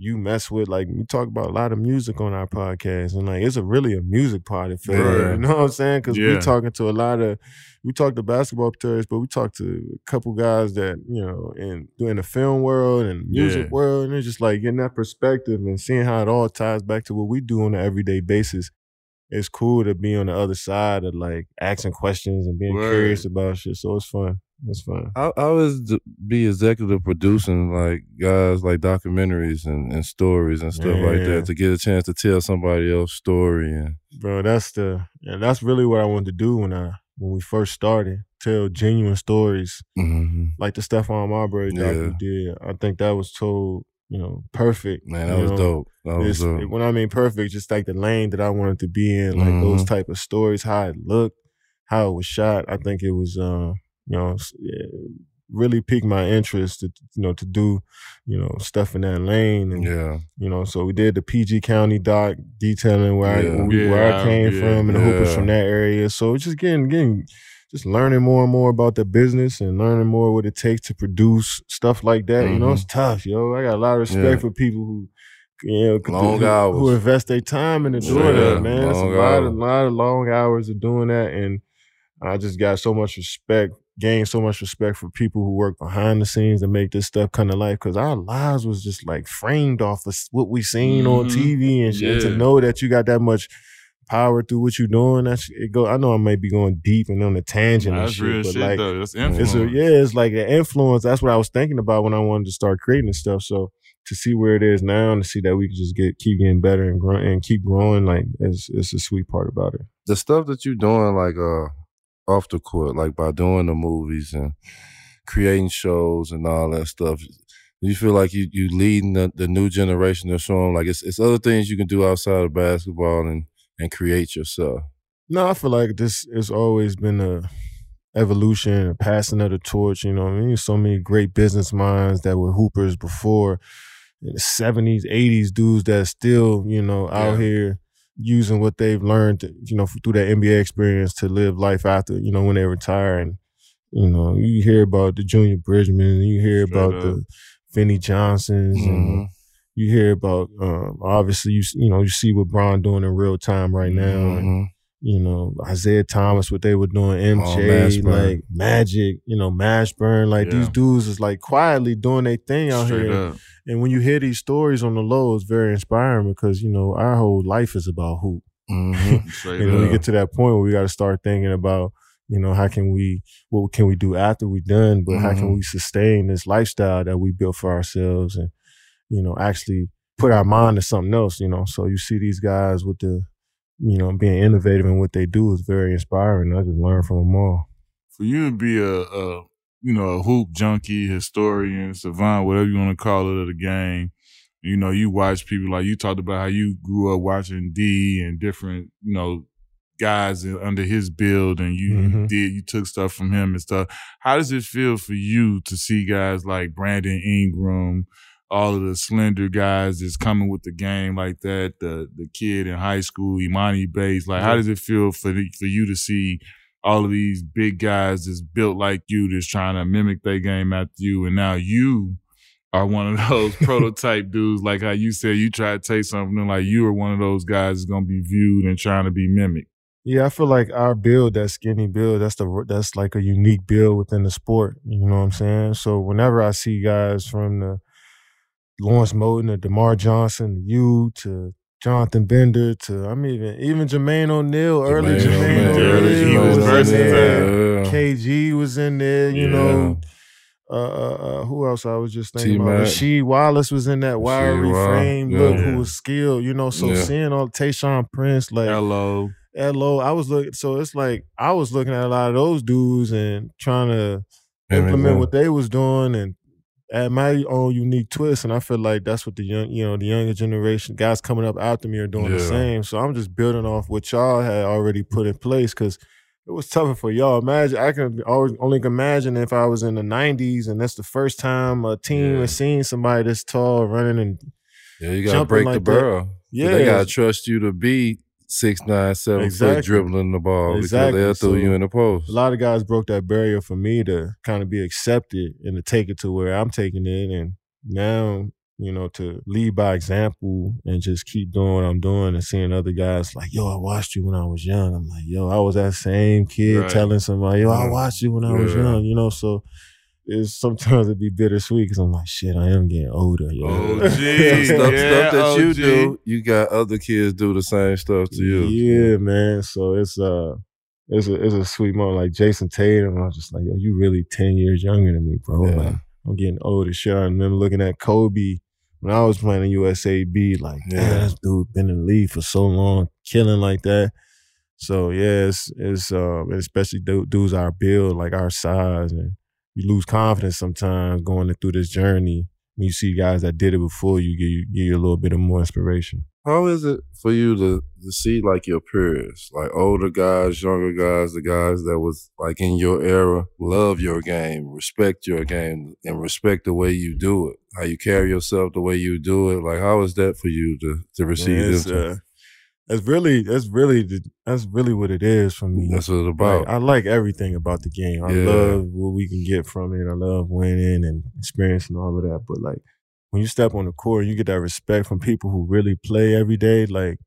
S2: you mess with. Like we talk about a lot of music on our podcast, and like it's a really a music party for
S1: Yeah.
S2: you know what I'm saying? Because
S3: Yeah.
S2: we talking to a lot of. We talk to basketball players, but we talk to a couple guys that you know in in the film world and music
S3: Yeah.
S2: world, and it's just like getting that perspective and seeing how it all ties back to what we do on an everyday basis. It's cool to be on the other side of like asking questions and being curious about shit. So it's fun. It's fine.
S1: I, I always be executive producing like guys like documentaries and, and stories and stuff like that to get a chance to tell somebody else's story and
S2: bro. That's the and that's really what I wanted to do when I when we first started. Tell genuine stories
S1: Mhm.
S2: like the Stephon Marbury doc
S1: Yeah.
S2: we did. I think that was told you know perfect.
S1: man, that was
S2: know?
S1: dope. That was dope.
S2: when I mean perfect, just like the lane that I wanted to be in, like those
S1: Mhm.
S2: type of stories, how it looked, how it was shot. I think it was, uh, you know, s- really piqued my interest to, you know, to do, you know, stuff in that lane, and
S1: Yeah,
S2: you know, so we did the PG County doc detailing where
S1: Yeah.
S2: I where
S3: Yeah,
S2: I came
S3: yeah,
S2: from and the hoopers from that area. So it's just getting getting just learning more and more about the business and learning more what it takes to produce stuff like that. You know, it's tough, yo. I got a lot of respect
S1: Mm-hmm. Yeah.
S2: for people who you know
S1: Long
S2: who,
S1: hours.
S2: who invest their time into doing
S3: Straight
S2: that,
S3: up.
S2: man. It's a lot of
S1: hours.
S2: lot of long hours of doing that and I just got so much respect, gained so much respect for people who work behind the scenes to make this stuff come to life. Cause our lives was just like framed off of what we seen on
S3: Mhm.
S2: TV and shit. And
S3: Yeah.
S2: to know that you got that much power through what you're doing, that's it go I know I may be going deep and on a tangent and
S3: That's
S2: shit,
S3: real
S2: but
S3: shit
S2: like
S3: though. That's
S2: it's
S3: influence.
S2: a, yeah, it's like an influence. That's what I was thinking about when I wanted to start creating this stuff. So to see where it is now and to see that we can just get keep getting better and grow and keep growing, like it's it's a sweet part about it.
S1: the stuff that you're doing like uh off the court, like by doing the movies and creating shows and all that stuff. You feel like you you leading the, the new generation to show them like it's it's other things you can do outside of basketball and and create yourself.
S2: No, I feel like this has always been a evolution, a passing of the torch. You know, I mean, so many great business minds that were hoopers before in the seventies, eighties, dudes that are still you know out
S3: Yeah.
S2: here using what they've learned, to, you know, through that NBA experience to live life after you know when they retire. And you know, you hear about the Junior Bridgeman, you hear
S3: Straight
S2: about
S3: up.
S2: the Vinnie Johnsons, and
S1: Mhm.
S2: you hear about um, obviously you you know you see what Bron doing in real time right now. and,
S1: Mhm.
S2: you know, Isaiah Thomas, what they were doing, MJ,
S1: Mashburn.
S2: like Magic, you know, Mashburn, like
S3: Yeah.
S2: these dudes is like quietly doing their thing out
S3: Straight
S2: here.
S3: up.
S2: And when you hear these stories on the low, it's very inspiring because, you know, our whole life is about hoop.
S1: Mhm. *laughs*
S3: Straight
S2: And when we get to that point where we got to start thinking about, you know, how can we, what can we do after we're done, but how can
S1: Mhm.
S2: we sustain this lifestyle that we built for ourselves and, you know, actually put our mind to something else, you know? So you see these guys with the, you know, being innovative in what they do is very inspiring. I just learn from them all.
S3: for you to be a, a you know a hoop junkie, historian, savant, whatever you want to call it of the game. You know, you watch people like you talked about how you grew up watching D and different you know guys under his build, and you
S2: Mhm.
S3: did you took stuff from him and stuff. How does it feel for you to see guys like Brandon Ingram? All of the slender guys that's coming with the game like that, the the kid in high school, Emoni Bates. Like, how does it feel for the, for you to see all of these big guys that's built like you that's trying to mimic their game after you and now you are one of *laughs* those prototype dudes like how you said you try to take something like you are one of those guys that's to be viewed and trying to be mimicked
S2: Yeah, I feel like our build, that skinny build, that's the that's like a unique build within the sport. You know what I'm saying? So whenever I see guys from the Lawrence Moten to DerMarr Johnson, you to Jonathan Bender to I mean even even Jermaine O'Neal, early Jermaine, O'Neal, he was versatile. KG was in there, you yeah. know. Uh, uh, uh, who else I was just thinking T-Mac. about? Rasheed Wallace was in that wiry frame look, yeah. who was skilled, you know. So yeah. seeing all Tayshaun Prince, like
S3: hello,
S2: hello, I was looking. So it's like I was looking at a lot of those dudes and trying to implement what they was doing and add my own unique twist. And I feel like that's what the young, you know, the younger generation guys coming up after me are doing yeah. the same. So I'm just building off what y'all had already put in place because it was tougher for y'all. Imagine I can always only imagine if I was in the '90s and that's the first time a team yeah. has seen somebody this tall running and
S1: yeah, you gotta break like the barrel. Yeah, they gotta trust you to be six nine seven exactly. foot dribbling the ball exactly. because they'll throw so you in the post.
S2: A lot of guys broke that barrier for me to kind of be accepted and to take it to where I'm taking it, and now you know to lead by example and just keep doing what I'm doing and seeing other guys like, yo, I watched you when I was young. I'm like, yo, I was that same kid right. telling somebody, yo, I watched you when I was young. You know, so it's sometimes it'd be bittersweet because I'm like, shit, I am getting older. Yo.
S3: Oh, *laughs* gee. stuff,
S1: yeah, stuff that OG. you do, you got other kids do the same stuff to you.
S2: Yeah, man. So it's uh, it's a it's a sweet moment. Like Jayson Tatum, I was just like, yo, you really ten years younger than me, bro. Yeah. Like, I'm getting older. Shit, I remember looking at Kobe when I was playing in USAB. Like, yeah, man, this dude been in the league for so long, killing like that. So yeah, it's, it's uh, especially dudes our build, like our size, and you lose confidence sometimes going through this journey. When you see guys that did it before you, give you, give you a little bit of more inspiration.
S1: How is it for you to, to see like your peers, like older guys, younger guys, the guys that was like in your era, love your game, respect your game, and respect the way you do it, how you carry yourself, the way you do it. Like, how is that for you to to receive
S2: this? That's really that's really the, that's really what it is for me.
S1: That's what it's about.
S2: Like, I like everything about the game. I yeah. love what we can get from it. I love winning and experiencing all of that. But like when you step on the court, you get that respect from people who really play every day. Like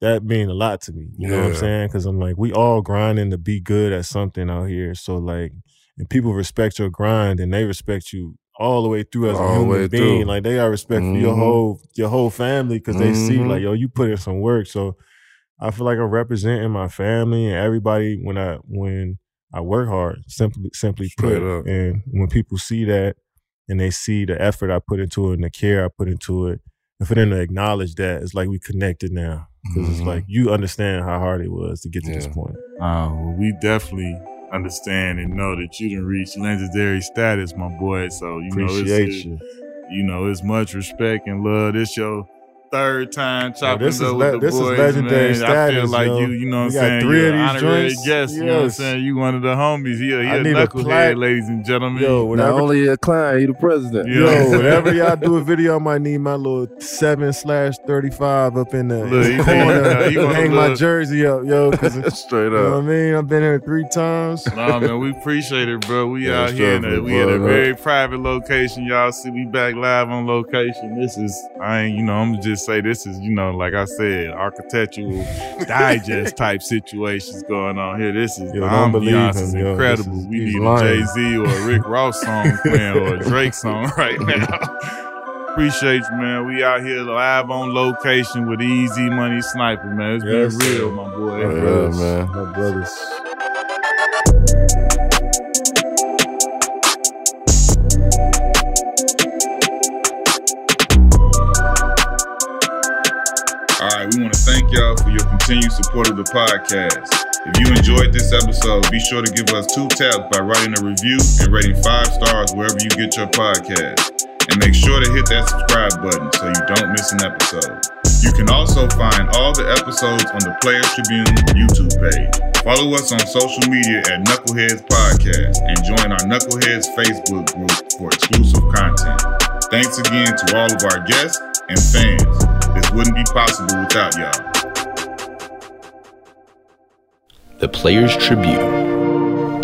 S2: that mean a lot to me. You yeah. know what I'm saying? Because I'm like, we all grinding to be good at something out here. So like, and people respect your grind and they respect you all the way through as all a human being. Through. Like they got respect mm-hmm. for your mm-hmm. whole your whole family because they mm-hmm. see like yo, you put in some work. So I feel like I'm representing my family and everybody when I when I work hard. Simply simply Straight put, up. and when people see that and they see the effort I put into it and the care I put into it, and for them to acknowledge that, it's like we connected now because mm-hmm. it's like you understand how hard it was to get to yeah. this point.
S3: Uh, we definitely understand and know that you didn't reach legendary status, my boy. So you
S2: Appreciate
S3: know, it's,
S2: you.
S3: you know, it's much respect and love. This your third time chopping yo, up with the
S2: this
S3: boys,
S2: is legendary
S3: man.
S2: Status,
S3: I feel like
S2: yo.
S3: you, you know what I'm
S2: saying?
S3: Three
S2: You're
S3: of these honorary
S2: joints.
S3: guest, yes. you know what I'm saying? You one of the homies. He a, he a knucklehead, ladies and gentlemen.
S2: Yo,
S1: whenever, Not only a client, he the president.
S2: Yo, whenever y'all do a *laughs* video, I might need my little seven slash thirty five up in the, Look, in the corner. *laughs* You hang my jersey up, yo. *laughs*
S1: Straight up.
S2: You know what I mean? I've been here three times.
S3: Nah, man, we appreciate it, bro. We yeah, out here. In a, we at a very private location. Y'all see, we back live on location. This is, I ain't, you know, I'm gonna just say this is, you know, like I said architectural *laughs* digest type situations going on here. This is yo, ambiance is incredible. Is, we need lying. a Jay Z or a Rick Ross song *laughs* playing or a Drake song *laughs* right now. Appreciate you, man. We out here live on location with Easy Money Sniper, man. It's yes, been real, my boy.
S1: Yeah, man.
S2: My brothers.
S3: We want to thank y'all for your continued support of the podcast. If you enjoyed this episode, be sure to give us two taps by writing a review and rating five stars wherever you get your podcast. And make sure to hit that subscribe button so you don't miss an episode. You can also find all the episodes on the Players Tribune YouTube page. Follow us on social media at Knuckleheads Podcast and join our Knuckleheads Facebook group for exclusive content. Thanks again to all of our guests and fans. This wouldn't be possible without y'all. The Players Tribune.com.